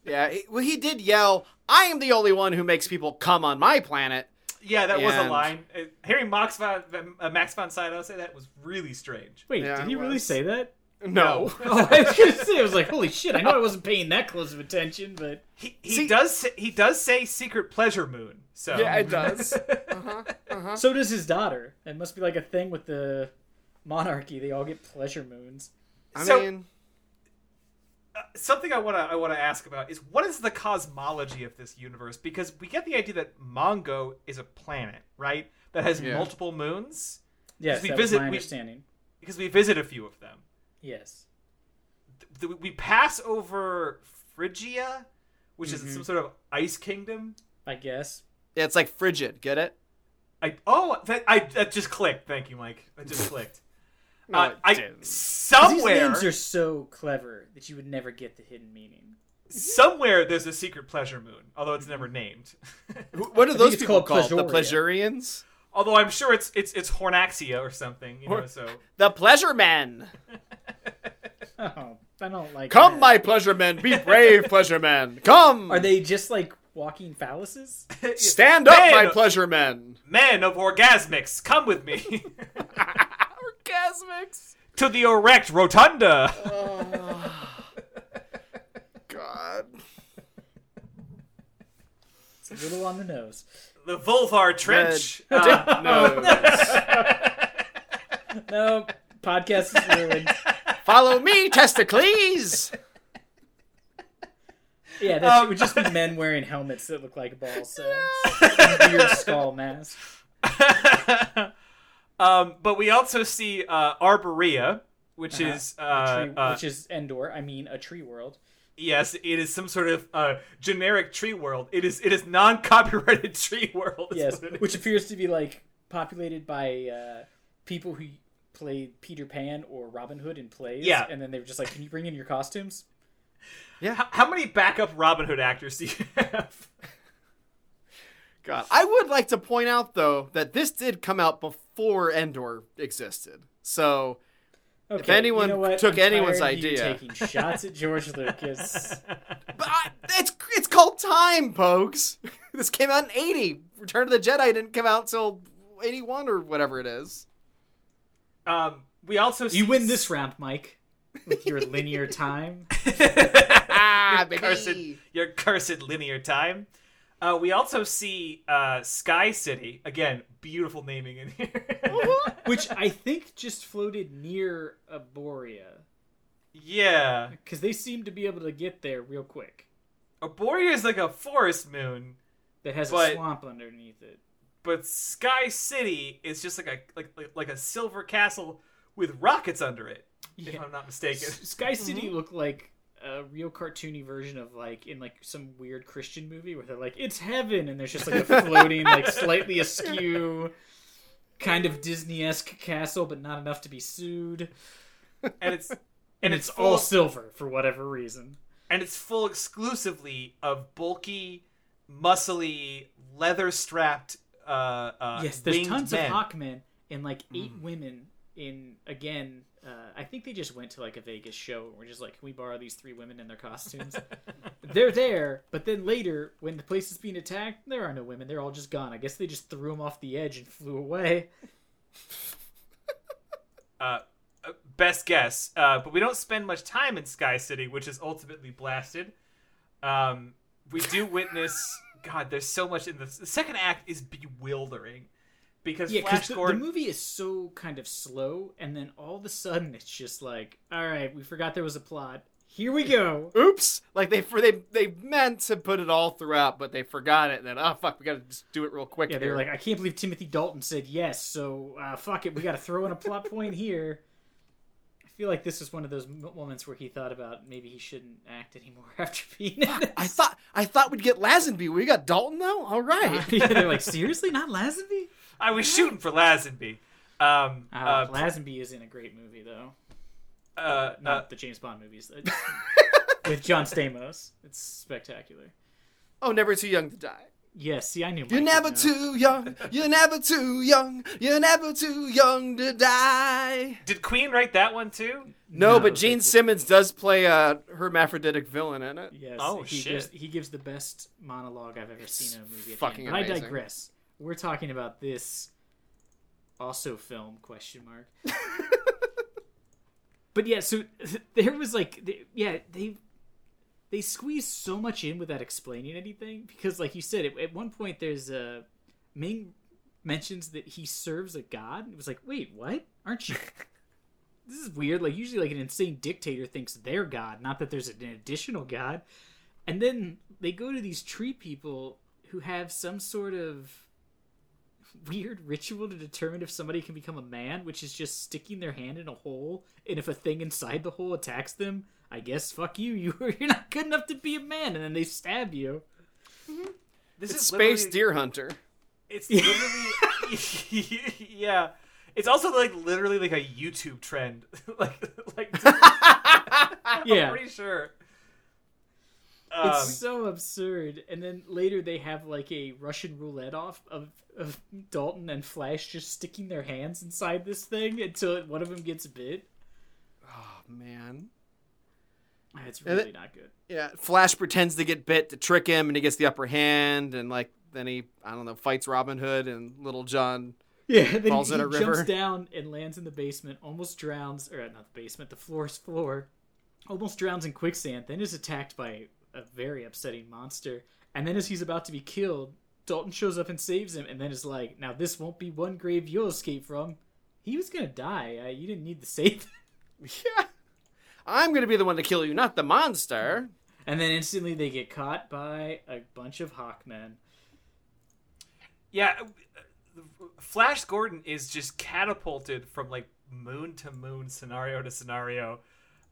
Yeah, he, well, he did yell, "I am the only one who makes people come on my planet." yeah, that was a line. Uh, hearing Max von, uh, Max von Sydow say that was really strange. Wait, Yeah, did it he really say that? No. Oh, I was gonna say. I was like, holy shit! I know I wasn't paying that close of attention, but He, he See- does say, he does say secret pleasure moon. So Yeah, it does. Uh-huh. so does his daughter. It must be like a thing with the monarchy. They all get pleasure moons. I So- mean, something I want to I want to ask about is what is the cosmology of this universe? Because we get the idea that Mongo is a planet, right? That has Yeah. multiple moons. Yes, we that visit- was my we- understanding. Because we visit a few of them. Yes. Th- we pass over Frigia, which Mm-hmm. is some sort of ice kingdom. I guess. yeah, it's like frigid. Get it? I oh that I that just clicked. Thank you, Mike. That just clicked. No, uh, I somewhere These names are so clever that you would never get the hidden meaning. somewhere there's a secret pleasure moon, although it's never named. What are those people called called? The Pleasuria. Pleasurians? although I'm sure it's it's it's Hornaxia or something. You know, so The pleasure men. Oh, I don't like. Come, that. my pleasure men. Be brave, pleasure men. Come. Are they just like walking phalluses? Stand up, Man. my pleasure men. Men of orgasmics, come with me Orgasmics. to the erect rotunda. God. It's a little on the nose. the vulvar trench. Red Uh, nose. No, podcast is ruined. Follow me, testicles. Yeah, that's, Um, it would just be men wearing helmets that look like balls. sacks. and weird skull mask. Um, but we also see uh, Arboria, which is uh, Tree, uh, which is Endor. I mean, a tree world. yes, it is some sort of uh, generic tree world. It is it is non copyrighted tree world. Yes, which is. appears to be like populated by uh, people who played Peter Pan or Robin Hood in plays. Yeah. and then they were just like, "Can you bring in your costumes?" How, how many backup Robin Hood actors do you have? God. I would like to point out though that this did come out before Endor existed. So Okay, anyone you know took I'm anyone's tired of you idea. taking shots at George Lucas. but I, it's it's called time, Pokes. This came out in 80. Return of the Jedi didn't come out until 81 or whatever it is. Um, we also see You win this round, Mike, with your linear time. Ah, your cursed, your cursed linear time. Uh, we also see uh, Sky City again. Beautiful naming in here. which I think just floated near Arboria yeah, because they seem to be able to get there real quick. Arboria is like a forest moon, That has But- a swamp underneath it. but Sky City is just like a like like, like a silver castle with rockets under it. If I'm not mistaken. S- Sky City looked like a real cartoony version of like in like some weird Christian movie where they're like it's heaven and there's just like a floating like slightly askew kind of Disney-esque castle but not enough to be sued and it's and it's it's all silver for whatever reason. and it's full exclusively of bulky, muscly, leather-strapped uh, uh, yes, there's tons men. of Hawkmen and like eight Mm. women in again. Uh, I think they just went to like a Vegas show. and We're just like, can we borrow these three women in their costumes? They're there, but then later, when the place is being attacked, there are no women. They're all just gone. I guess they just threw them off the edge and flew away. uh, uh, best guess. Uh, but we don't spend much time in Sky City, which is ultimately blasted. Um, we do witness. God, there's so much in this. The second act is bewildering because Yeah, Flash because the, the movie is so kind of slow, and then all of a sudden it's just like, all right, we forgot there was a plot. Here we go. Oops! Like they for they they meant to put it all throughout, but they forgot it. And then oh fuck, we gotta just do it real quick. Yeah, they're like, I can't believe Timothy Dalton said yes, so uh, fuck it, we got to throw in a plot point here. I feel like this is one of those moments where he thought about maybe he shouldn't act anymore after being in this. I thought I thought we'd get Lazenby. We got Dalton though. All right. yeah, they're like, seriously, not Lazenby? I was shooting for Lazenby. Um, Uh, uh, Lazenby is in a great movie though, uh, not uh, the James Bond movies uh, with John Stamos. It's spectacular. oh, never too young to die. Yes, see, I knew. You're never know. too young. You're never too young. You're never too young to die. did Queen write that one too? No, No, but Gene thankfully- Simmons does play a hermaphroditic villain in it. Yes. Oh, he shit. Gives, he gives the best monologue I've ever seen in a movie. Fucking the end. But I digress. We're talking about this also film question mark. but yeah, so there was like, they, yeah, they they squeeze so much in without explaining anything because, like you said, at, at one point there's a Ming mentions that he serves a god. It was like, wait, what? Aren't you? this is weird. Like usually, like an insane dictator thinks they're God, not that there's an additional God. And then they go to these tree people who have some sort of weird ritual to determine if somebody can become a man, which is just sticking their hand in a hole, and if a thing inside the hole attacks them, I guess fuck you, you you're not good enough to be a man, and then they stab you. This It's is Space Deer Hunter. It's literally, yeah. It's also like literally like a YouTube trend, like like. Yeah. I'm pretty sure. Um, It's so absurd. And then later they have like a Russian roulette off of, of Dalton and Flash just sticking their hands inside this thing until one of them gets bit. Oh man. It's really it- not good. Yeah, Flash pretends to get bit to trick him, and he gets the upper hand, and like then he I don't know fights Robin Hood and Little John. Yeah, then Falls he, in he a jumps down and lands in the basement, almost drowns, or uh, not the basement, the floor's floor, almost drowns in quicksand, then is attacked by a very upsetting monster. And then as he's about to be killed, Dalton shows up and saves him, and then is like, now this won't be one grave you'll escape from. He was gonna die. Uh, you didn't need to save him. Yeah, I'm gonna be the one to kill you, not the monster. And then instantly they get caught by a bunch of Hawkmen. yeah, uh, Flash Gordon is just catapulted from like moon to moon, scenario to scenario.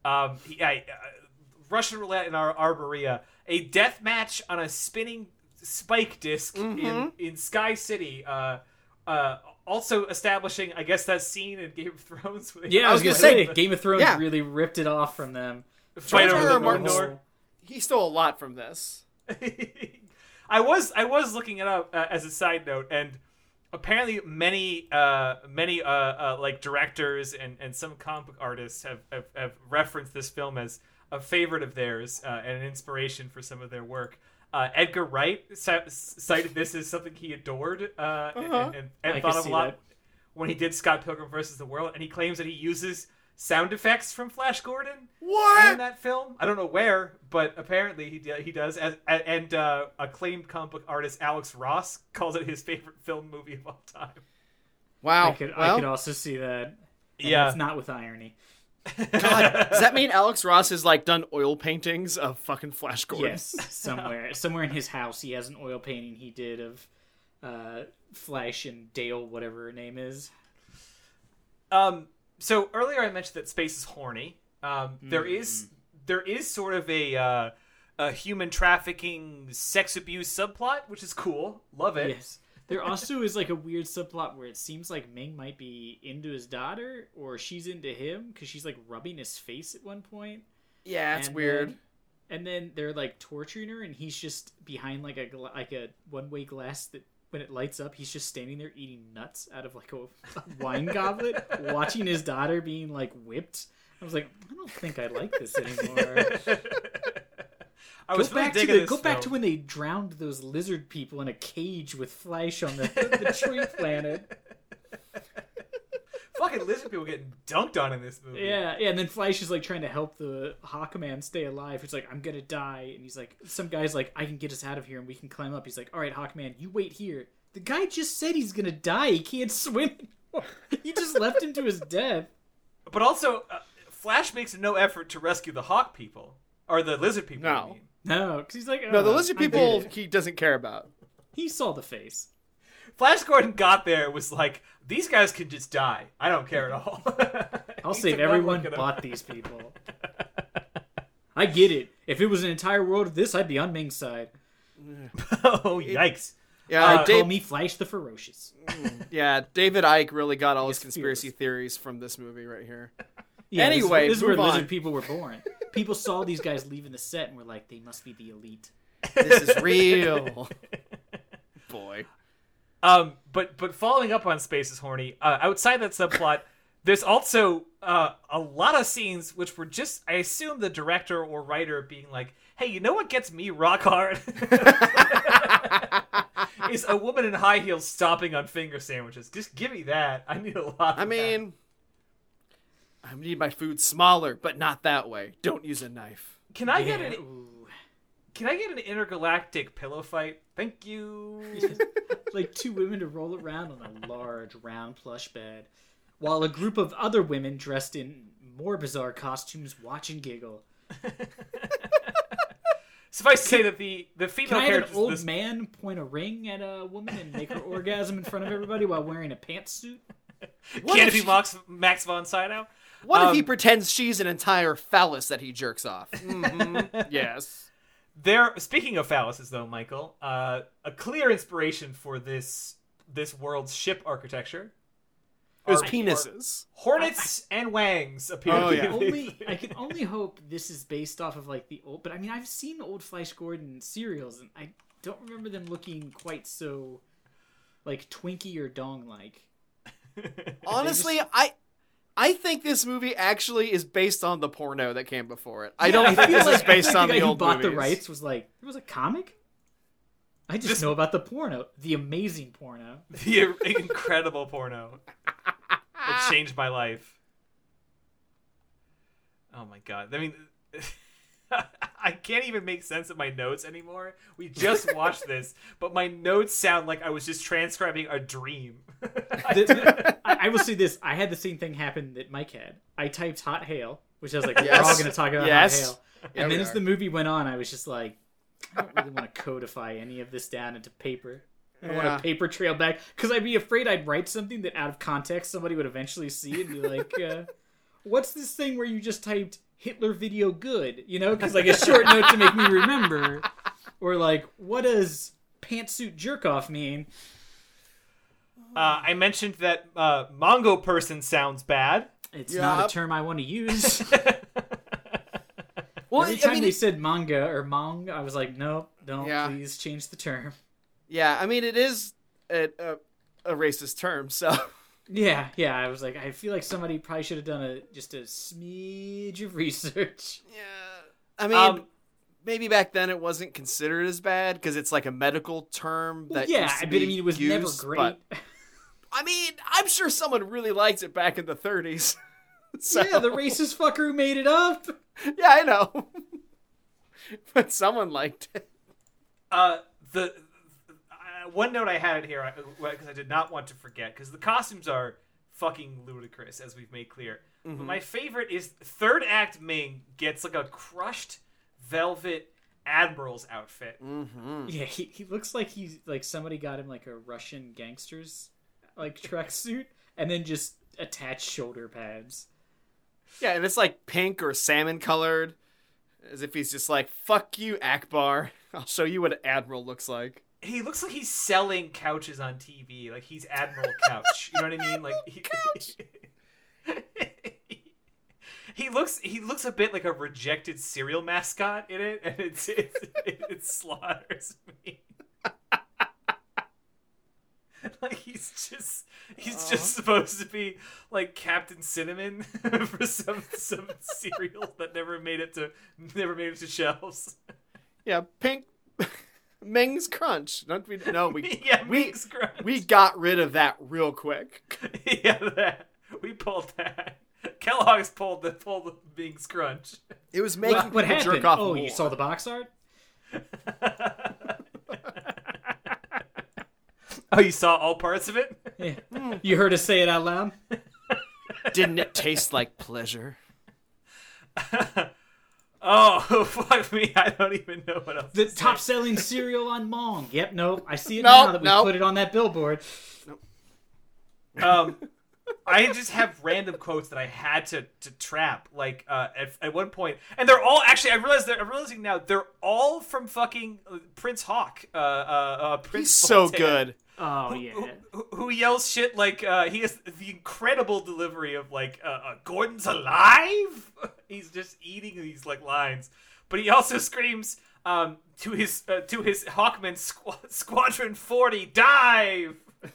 Um, he, I, uh, Russian roulette in our Arboria, a death match on a spinning spike disk in in Sky City. Uh, uh, also establishing, I guess, that scene in Game of Thrones. Where they Yeah, I was, was gonna, gonna say, say, Game of Thrones yeah. really ripped it off from them. fight George over the R. Martin's- Mordor. He stole a lot from this. I was I was looking it up uh, as a side note, and apparently many uh, many uh, uh, like directors and, and some comic book artists have, have, have referenced this film as a favorite of theirs uh, and an inspiration for some of their work. Uh, Edgar Wright ci- cited this as something he adored uh, and, and, and thought of a lot that. when he did Scott Pilgrim versus the World, and he claims that he uses sound effects from Flash Gordon in that film. I don't know where, but apparently he he does. As, and uh, acclaimed comic book artist Alex Ross calls it his favorite film movie of all time. Wow. I could well, I could also see that. And Yeah. it's not with irony. God, does that mean Alex Ross has like done oil paintings of fucking Flash Gordon? Yes, somewhere somewhere in his house he has an oil painting he did of uh, Flash and Dale, whatever her name is. Um, so earlier I mentioned that space is horny. Um, there is there is sort of a uh, a human trafficking, sex abuse subplot, which is cool. Love it. Yes. There also is like a weird subplot where it seems like Ming might be into his daughter or she's into him because she's like rubbing his face at one point. Yeah, it's And weird. then- and then they're like torturing her, and he's just behind like a gla- like a one way glass that when it lights up, he's just standing there eating nuts out of like a, a wine goblet, watching his daughter being like whipped. I was like, I don't think I like this anymore. I was go really back to the, go back to when they drowned those lizard people in a cage with flesh on the, the tree planet. fucking lizard people getting dunked on in this movie. Yeah, yeah, and then Flash is like trying to help the Hawkman stay alive. He's like, I'm gonna die, and he's like, some guy's like, I can get us out of here and we can climb up. He's like, all right, Hawkman, you wait here. The guy just said he's gonna die. He can't swim. anymore. you just left him to his death. But also, uh, Flash makes no effort to rescue the Hawk people or the lizard people. No. No, because he's like, No, the "Oh, lizard I get people it." he doesn't care about. He saw the face. Flash Gordon got there and was like, "These guys can just die. I don't care at all." I'll He save took one everyone look at him. but these people. I get it. If it was an entire world of this, I'd be on Ming's side. oh yikes! Yeah, Uh, Call Dave, me Flash the Ferocious. yeah, David Icke really got all his He's conspiracy theories from this movie right here. Yeah, this Anyway, this is, where move on. lizard people were born. People saw these guys leaving the set and were like, they must be the elite. This is real. Boy. Um, but but following up on Space is horny. Uh, outside that subplot, there's also uh, a lot of scenes which were just, I assume, the director or writer being like, "Hey, you know what gets me rock hard?" Is a woman in high heels stomping on finger sandwiches. Just give me that. I need a lot. Of I mean, I need my food smaller, but not that way. Don't use a knife. can I get an ooh. can I get an intergalactic pillow fight? Thank you. like two women to roll around on a large round plush bed, while a group of other women dressed in more bizarre costumes watch and giggle. Suffice to say that the the female Can I have an old this- man point a ring at a woman and make her orgasm in front of everybody while wearing a pantsuit? What Can it if be she- Max, Max von Sydow? What if he Um, pretends she's an entire phallus that he jerks off? Mhm. yes. There. Speaking of phalluses, though, Michael, uh, a clear inspiration for this this world's ship architecture. It was are- penises. are Hornets and Wangs appear. Oh, to yeah. be- only I can only hope this is based off of like the old. But I mean, I've seen old Flash Gordon serials, and I don't remember them looking quite so like Twinkie or Dong like. Honestly, I I think this movie actually is based on the porno that came before it. I don't I think feel this like, is based I feel on like the guy old who bought the rights was like, it was a comic. I just This- know about the porno, the amazing porno. the incredible porno It changed my life. Oh my god! I mean, I can't even make sense of my notes anymore. We just watched this, but my notes sound like I was just transcribing a dream. The- the- I, I will say this: I had the same thing happen that Mike had. I typed "hot hail," which I was like, "We're all going to talk about Yes. hot hail." Yeah, and we then as are. the movie went on, I was just like, I don't really want to codify any of this down into paper. I don't Yeah. want a paper trail back because I'd be afraid I'd write something that out of context somebody would eventually see and be like, uh, "What's this thing where you just typed Hitler video good?" You know, because like a short note to make me remember, or like, "What does pantsuit jerk off mean?" Uh, I mentioned that uh, Mongo person sounds bad. It's not Yeah. a term I want to use. Well, Every I time mean, they it- said manga or mong, I was like, nope, don't Yeah. please change the term. yeah, I mean, it is a, a, a racist term, so Yeah, yeah. I was like, I feel like somebody probably should have done a just a smidge of research. yeah. I mean, Um, maybe back then it wasn't considered as bad because it's like a medical term that yeah, used to I bet. I mean, it was never great. but- I mean, I'm sure someone really liked it back in the 30s. so, Yeah, the racist fucker who made it up. Yeah, I know. but someone liked it. Uh, the one note I had it here because I did not want to forget because the costumes are fucking ludicrous as we've made clear. But my favorite is third act Ming gets like a crushed velvet admiral's outfit. Mm-hmm. Yeah, he, he looks like he's like somebody got him like a Russian gangster's like tracksuit and then just attached shoulder pads. Yeah, and it's like pink or salmon colored, as if he's just like, "Fuck you, Ackbar. I'll show you what an admiral looks like." He looks like he's selling couches on TV, like he's Admiral Couch. You know what I mean? Like he, he looks he looks a bit like a rejected cereal mascot in it, and it's, it's it, it slaughters me. like he's just he's just supposed to be like Captain Cinnamon for some some cereal that never made it to never made it to shelves. Yeah, pink Ming's Crunch. Don't we? No, we yeah, we Ming's Crunch. we got rid of that real quick. yeah, that we pulled that. Kellogg's pulled the pulled the Ming's Crunch. It was making What, what people happened? jerk off. Oh, more. you saw the box art? Oh, you saw all parts of it? Yeah. Hmm. You heard us say it out loud? Didn't it taste like pleasure? Oh, fuck me. I don't even know what else. The to say. top selling cereal on Mong. Yep, nope. I see it Nope, now that we nope. put it on that billboard. um, I just have random quotes that I had to to trap. Like uh, at, at one point, and they're all actually. I realize they're I'm realizing now they're all from fucking uh, Prince Hawk. Uh, uh, uh, Prince. He's so Voltaire, good. Oh, yeah. Who, who yells shit like uh, he has the incredible delivery of like uh, uh, Gordon's alive. He's just eating these like lines, but he also screams um, to his uh, to his Hawkman squ- Squadron Forty dive.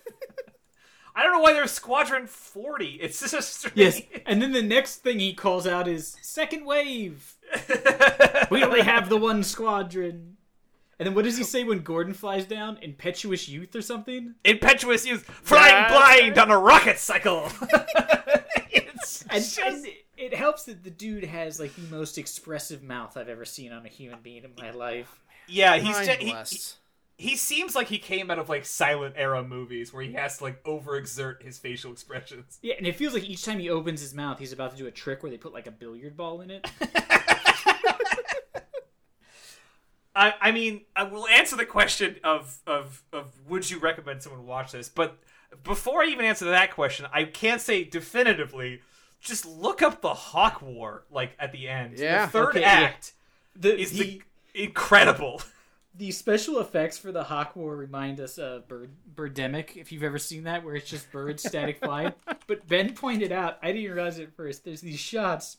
I don't know why there's Squadron Forty. It's just a strange. Yes, and then the next thing he calls out is second wave. We only have the one squadron. And then what does he say when Gordon flies down? Impetuous youth or something? Impetuous youth flying That's blind on a rocket cycle. it's And, just- and it helps that the dude has like the most expressive mouth I've ever seen on a human being in my life. yeah, he's just, he, blessed. he seems like he came out of like silent era movies where he has to like overexert his facial expressions. Yeah, and it feels like each time he opens his mouth, he's about to do a trick where they put like a billiard ball in it. I, I mean, I will answer the question of, of of would you recommend someone watch this, but before I even answer that question, I can't say definitively. Just look up the Hawk War, like at the end. Yeah. the third Okay, yeah. act The, is the, the incredible. the special effects for the Hawk War remind us of Bird Birdemic, if you've ever seen that, where it's just birds static flying. But Ben pointed out, I didn't realize it at first. There's these shots,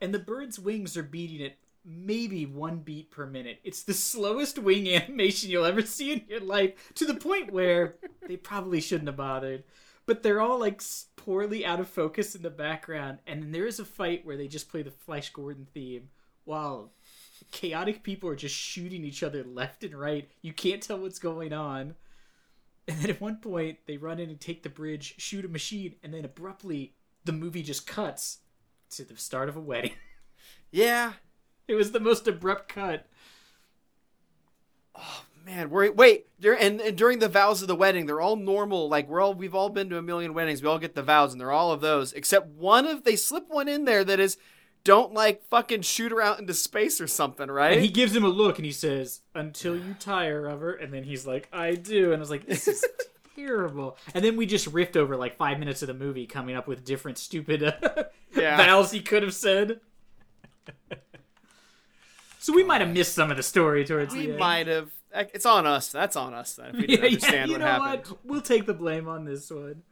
and the bird's wings are beating it maybe one beat per minute. It's the slowest wing animation you'll ever see in your life, to the point where they probably shouldn't have bothered. But they're all like s- poorly out of focus in the background, and then there is a fight where they just play the Flash Gordon theme while chaotic people are just shooting each other left and right. You can't tell what's going on. And then at one point, they run in and take the bridge, shoot a machine, and then abruptly, the movie just cuts to the start of a wedding. Yeah, It was the most abrupt cut. Oh, man. We're, wait, and, and during the vows of the wedding, they're all normal. Like we're all we've all been to a million weddings. We all get the vows, and they're all of those except one of they slip one in there that is don't like fucking shoot her out into space or something, right? And he gives him a look and he says, Until you tire of her. And then he's like, I do. And I was like, This is terrible. And then we just riffed over like five minutes of the movie coming up with different stupid uh, Yeah. vows he could have said. So we might have missed some of the story towards we the end. We might have. It's on us. That's on us then. If we Yeah, didn't yeah, understand you what know happened. what? We'll take the blame on this one.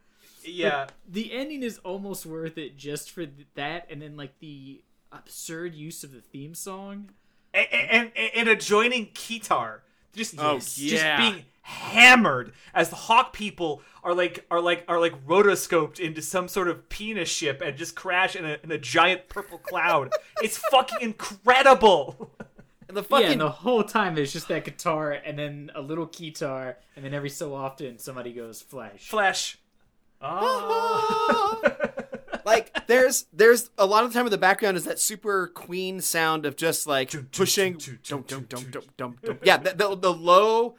Yeah, The ending is almost worth it just for that, and then like the absurd use of the theme song. and, and, and adjoining Kitar just Oh, just yeah. being hammered as the hawk people are like are like are like rotoscoped into some sort of penis ship and just crash in a, in a giant purple cloud it's fucking incredible And the yeah, and the whole time there's just that guitar and then a little guitar, and then every so often somebody goes flash. flesh oh. like there's there's a lot of the time in the background is that super queen sound of just like pushing dum dum dum dum dum dum yeah the, the, the low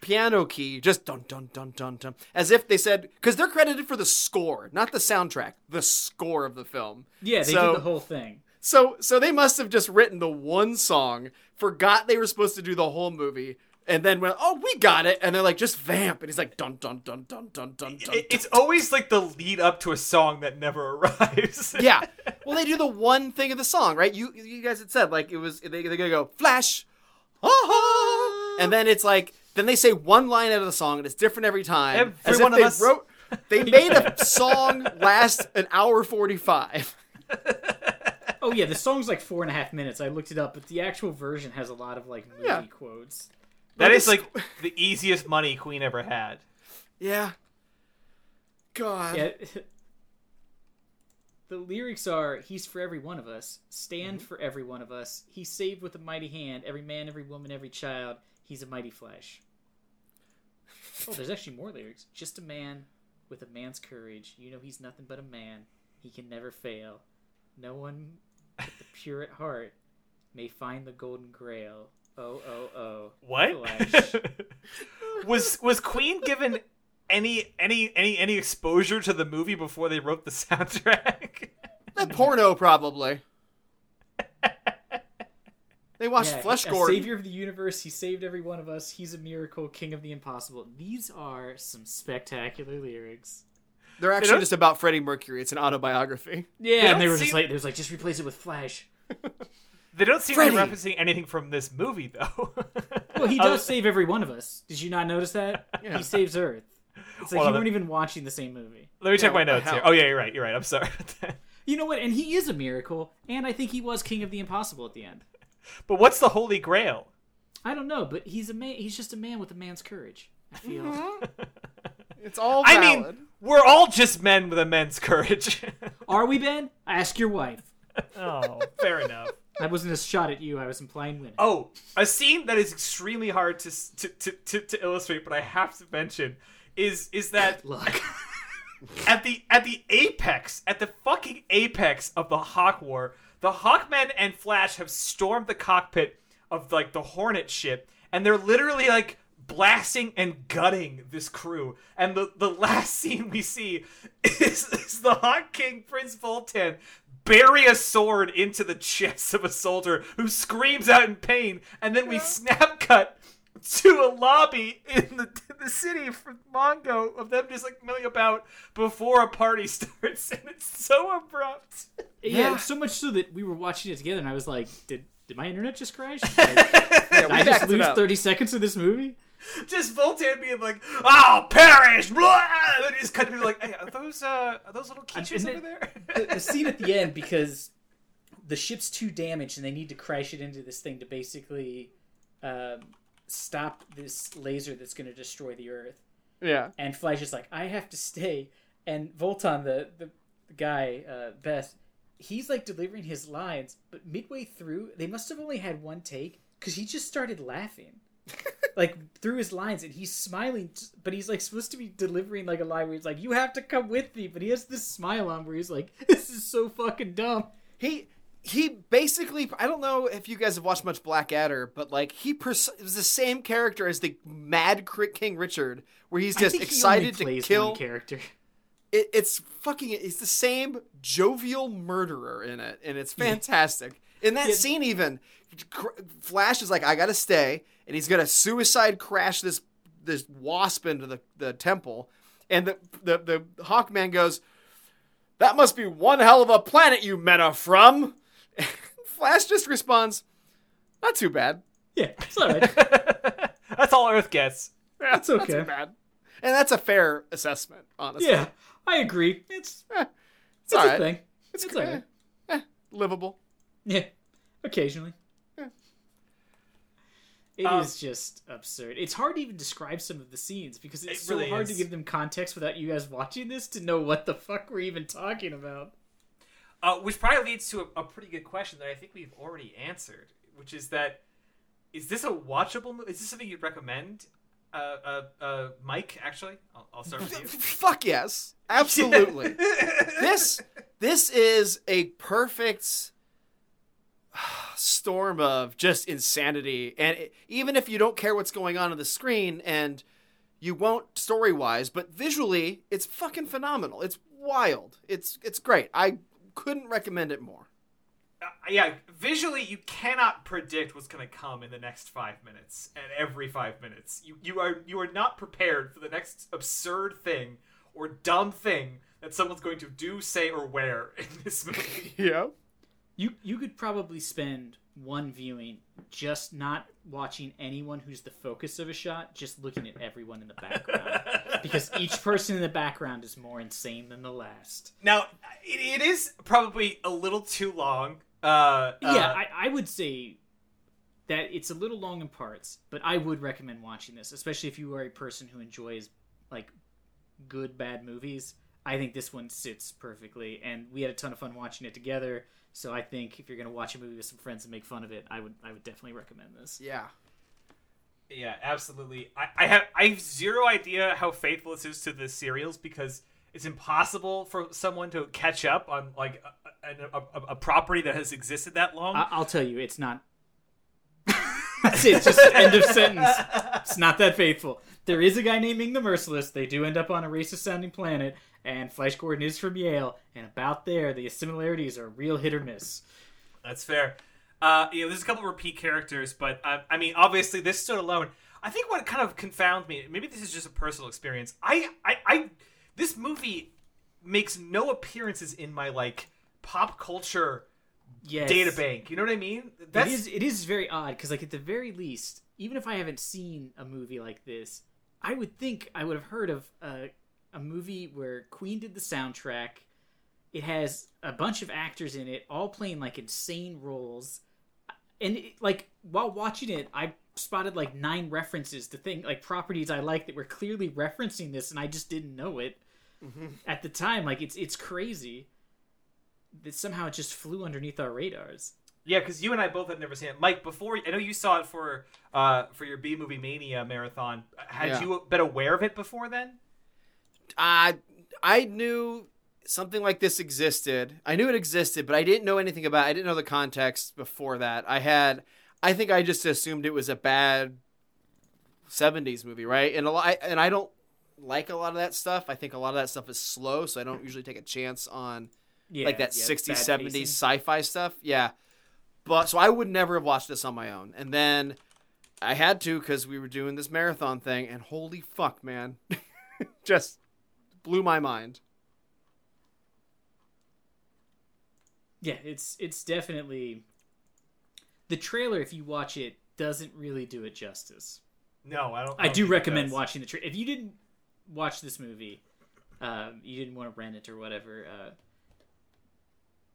piano key just dun dun dun dun dun as if they said because they're credited for the score not the soundtrack the score of the film Yeah, they So- did the whole thing. So so they must have just written the one song forgot they were supposed to do the whole movie and then went oh we got it and they're like just vamp and he's like dun dun dun dun dun dun dun It- it's always like the lead up to a song that never arrives yeah. Well, they do the one thing of the song, right? You you guys had said like it was they they're gonna go flash, ah, and then it's like then they say one line out of the song and it's different every time. Every as one if of they us- wrote they made a song last an hour forty five. Oh yeah, the song's like four and a half minutes. I looked it up, but the actual version has a lot of like movie Yeah. quotes. that But is the like the easiest money queen ever had Yeah. God. Yeah. The lyrics are He's for every one of us, stand Mm-hmm. for every one of us. He's saved with a mighty hand, every man, every woman, every child. He's a mighty flash. Oh, there's actually more lyrics. Just a man with a man's courage. You know he's nothing but a man. He can never fail. No one with the pure at heart may find the golden grail. Oh, oh, oh. What? Was was Queen given any any any any exposure to the movie before they wrote the soundtrack? the porno, probably. They watched Yeah, Flesh a Gordon. savior of the universe. He saved every one of us. He's a miracle, king of the impossible. These are some spectacular lyrics. They're actually don't- just about Freddie Mercury. It's an autobiography. Yeah, don't and they were just like, they was like, just replace it with Flash. they don't seem Freddie! to be referencing anything from this movie though. Well, he does save every one of us. Did you not notice that? Yeah. He saves Earth. It's like Well, you that- weren't even watching the same movie. Let me check what my notes here. Oh yeah, you're right. You're right. I'm sorry. You know what? And he is a miracle, and I think he was king of the impossible at the end. but what's the Holy Grail? I don't know, but he's a man. He's just a man with a man's courage. I feel. Mm-hmm. It's all I mean, we're all just men with immense courage. Are we, Ben? Ask your wife. oh, fair enough. That wasn't a shot at you. I was implying women. Oh, a scene that is extremely hard to to, to, to, to illustrate, but I have to mention is is that Look. at the at the apex, at the fucking apex of the Hawk War, the Hawkmen and Flash have stormed the cockpit of like the Hornet ship, and they're literally like blasting and gutting this crew. And the the last scene we see is, is the Hawk King Prince Vultan bury a sword into the chest of a soldier who screams out in pain, and then we snap cut to a lobby in the, the city of Mongo of them just like milling about before a party starts, and it's so abrupt. Yeah, Yeah. so much so that we were watching it together, and I was like, "Did did my internet just crash? Like, Yeah, did I just backed lose thirty seconds of this movie?" Just Voltaire being like, "I'll perish!" Blah! And then he just kind of like, "Hey, are those uh, are those little creatures over then- there?" the, the scene at the end because the ship's too damaged and they need to crash it into this thing to basically um, stop this laser that's going to destroy the Earth. yeah. And Flash is like, I have to stay. And Vultan, the the, the guy, uh, Beth, he's like delivering his lines, but midway through, they must have only had one take because he just started laughing. like through his lines and he's smiling but he's like supposed to be delivering like a line where he's like you have to come with me but he has this smile on where he's like this is so fucking dumb He he basically I don't know if you guys have watched much Blackadder, but like he pers- was the same character as the Mad King Richard, where he's just excited to kill. character It, it's fucking. It's the same jovial murderer in it, and it's fantastic. In that Yeah. scene, even Flash is like, "I gotta stay," and he's gonna suicide crash this this wasp into the, the temple, and the, the the Hawkman goes, "That must be one hell of a planet you men are from." Flash just responds, "Not too bad. yeah it's all right That's all Earth gets. Yeah, It's Not okay. too bad." And that's a fair assessment, honestly. yeah i agree it's it's it's all a right. thing It's, it's all right eh, eh, livable. yeah occasionally Yeah. It is Um, just absurd. It's hard to even describe some of the scenes because it's It so really hard to give them context without you guys watching this to know what the fuck we're even talking about. Uh, which probably leads to a, a pretty good question that I think we've already answered, which is that is this a watchable movie? Is this something you'd recommend? Uh, uh, uh, Mike, actually, I'll, I'll start with you. Fuck yes, absolutely. this this is a perfect storm of just insanity, and it, even if you don't care what's going on on the screen, and you won't story wise, but visually, it's fucking phenomenal. It's wild. It's it's great. I couldn't recommend it more. Uh, yeah, visually, you cannot predict what's going to come in the next five minutes and every five minutes. You you are you are not prepared for the next absurd thing or dumb thing that someone's going to do, say, or wear in this movie. Yeah. You you could probably spend one viewing just not watching anyone who's the focus of a shot, just looking at everyone in the background. because each person in the background is more insane than the last. Now, it, it is probably a little too long. Uh, yeah, uh, I, I would say that it's a little long in parts, but I would recommend watching this, especially if you are a person who enjoys like good bad movies, I think this one sits perfectly. And we had a ton of fun watching it together. So I think if you're gonna watch a movie with some friends and make fun of it, I would I would definitely recommend this. Yeah. Yeah, absolutely. I, I have I have zero idea how faithful this is to the serials because it's impossible for someone to catch up on like a, a, a, a property that has existed that long. I- I'll tell you, it's not. That's it. Just end of sentence. It's not that faithful. There is a guy named Ming the Merciless. They do end up on a racist sounding planet, and Flash Gordon is from Yale. And about there, the similarities are real hit or miss. That's fair. Uh, you know, there's a couple repeat characters, but uh, I mean, obviously, this stood alone. I think what kind of confounds me, maybe this is just a personal experience. I, I, I this movie makes no appearances in my like pop culture Yes. data bank. You know what I mean? It is. It is very odd because, like, at the very least, even if I haven't seen a movie like this, I would think I would have heard of a, a movie where Queen did the soundtrack. It has a bunch of actors in it, all playing like insane roles, and it, like while watching it, I spotted like nine references to thing like properties I like that were clearly referencing this, and I just didn't know it at the time. Like it's it's crazy that somehow it just flew underneath our radars. Yeah, because you and I both had never seen it. Mike, before I know you saw it for uh for your B movie mania marathon. Had Yeah. you been aware of it before then? I I knew something like this existed. I knew it existed, but I didn't know anything about. It. I didn't know the context before that. I had. I think I just assumed it was a bad '70s movie, right? And a lot. And I don't like a lot of that stuff. I think a lot of that stuff is slow, so I don't usually take a chance on Yeah, like that yeah, 60s, 70s pacing. sci-fi stuff. Yeah. But so I would never have watched this on my own. And then I had to cuz we were doing this marathon thing and holy fuck, man. Just blew my mind. Yeah, it's it's definitely the trailer. If you watch it, doesn't really do it justice. No, I don't. I, don't do recommend watching the trailer. If you didn't watch this movie, um, you didn't want to rent it or whatever. Uh,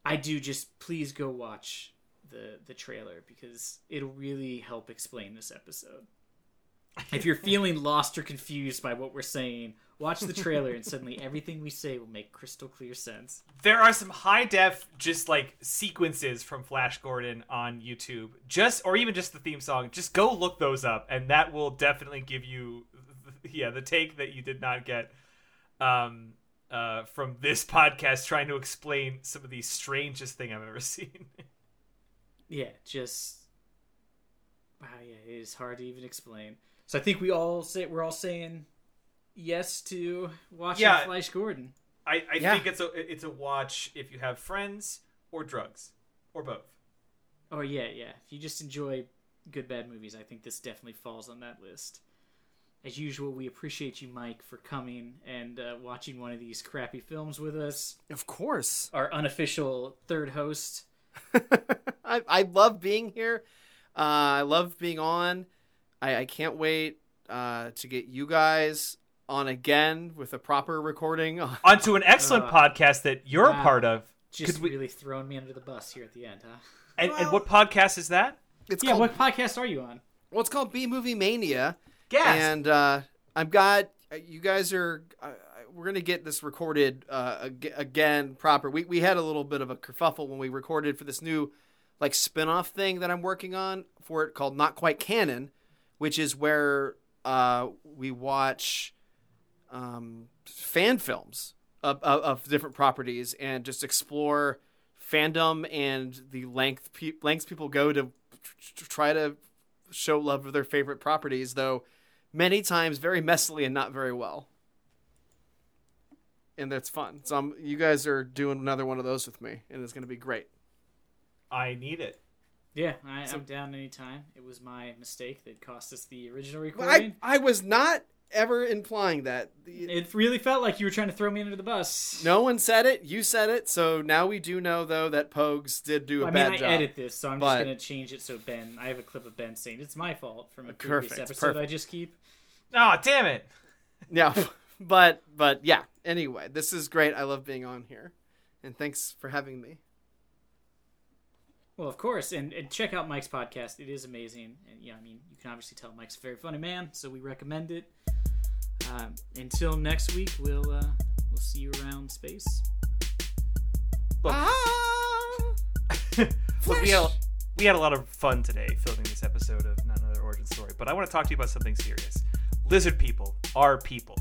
I do just please go watch the the trailer because it'll really help explain this episode. If you're feeling lost or confused by what we're saying, watch the trailer and suddenly everything we say will make crystal clear sense. There are some high def, just like sequences from Flash Gordon on YouTube, just or even just the theme song. Just go look those up, and that will definitely give you, yeah, the take that you did not get um, uh, from this podcast trying to explain some of the strangest thing I've ever seen. Yeah, just wow. Yeah, it is hard to even explain. So I think we all say we're all saying yes to watching Yeah. Flash Gordon. I, I Yeah. think it's a it's a watch if you have friends or drugs or both. Oh yeah, yeah. If you just enjoy good bad movies, I think this definitely falls on that list. As usual, we appreciate you, Mike, for coming and uh, watching one of these crappy films with us. Of course. Our unofficial third host. I I love being here. Uh, I love being on. I, I can't wait uh, to get you guys on again with a proper recording. Onto an excellent Uh, podcast that you're wow. a part of. Just Could we- really throwing me under the bus here at the end, huh? And, and what podcast is that? It's Yeah, called what podcast are you on? well, it's called B Movie Mania. Gasp. and uh, I've got you guys are uh, we're gonna get this recorded uh, again proper. We we had a little bit of a kerfuffle when we recorded for this new like spin-off thing that I'm working on for it called Not Quite Canon, which is where uh, we watch um, fan films of, of, of different properties and just explore fandom and the length pe- lengths people go to tr- try to show love of their favorite properties, though many times very messily and not very well. And that's fun. So I'm, you guys are doing another one of those with me, and it's going to be great. I need it. Yeah, I, So- I'm down anytime. It was my mistake that cost us the original I, recording. I was not ever implying that. It really felt like you were trying to throw me under the bus. no one said it. You said it. So now we do know, though, that Pogues did do a I mean, bad I job. edit this, so I'm but- just gonna change it so Ben. I have a clip of Ben saying it's my fault from a previous Perfect, episode. I just keep. Oh, damn it. Yeah, but but yeah. Anyway, this is great. I love being on here, and thanks for having me. Well, of course, and, and check out Mike's podcast. It is amazing, and yeah, I mean, you can obviously tell Mike's a very funny man, so we recommend it. Uh, until next week, we'll uh, we'll see you around space. Ah! Look, we had, we had a lot of fun today filming this episode of Not Another Origin Story, but I want to talk to you about something serious. Lizard people are people.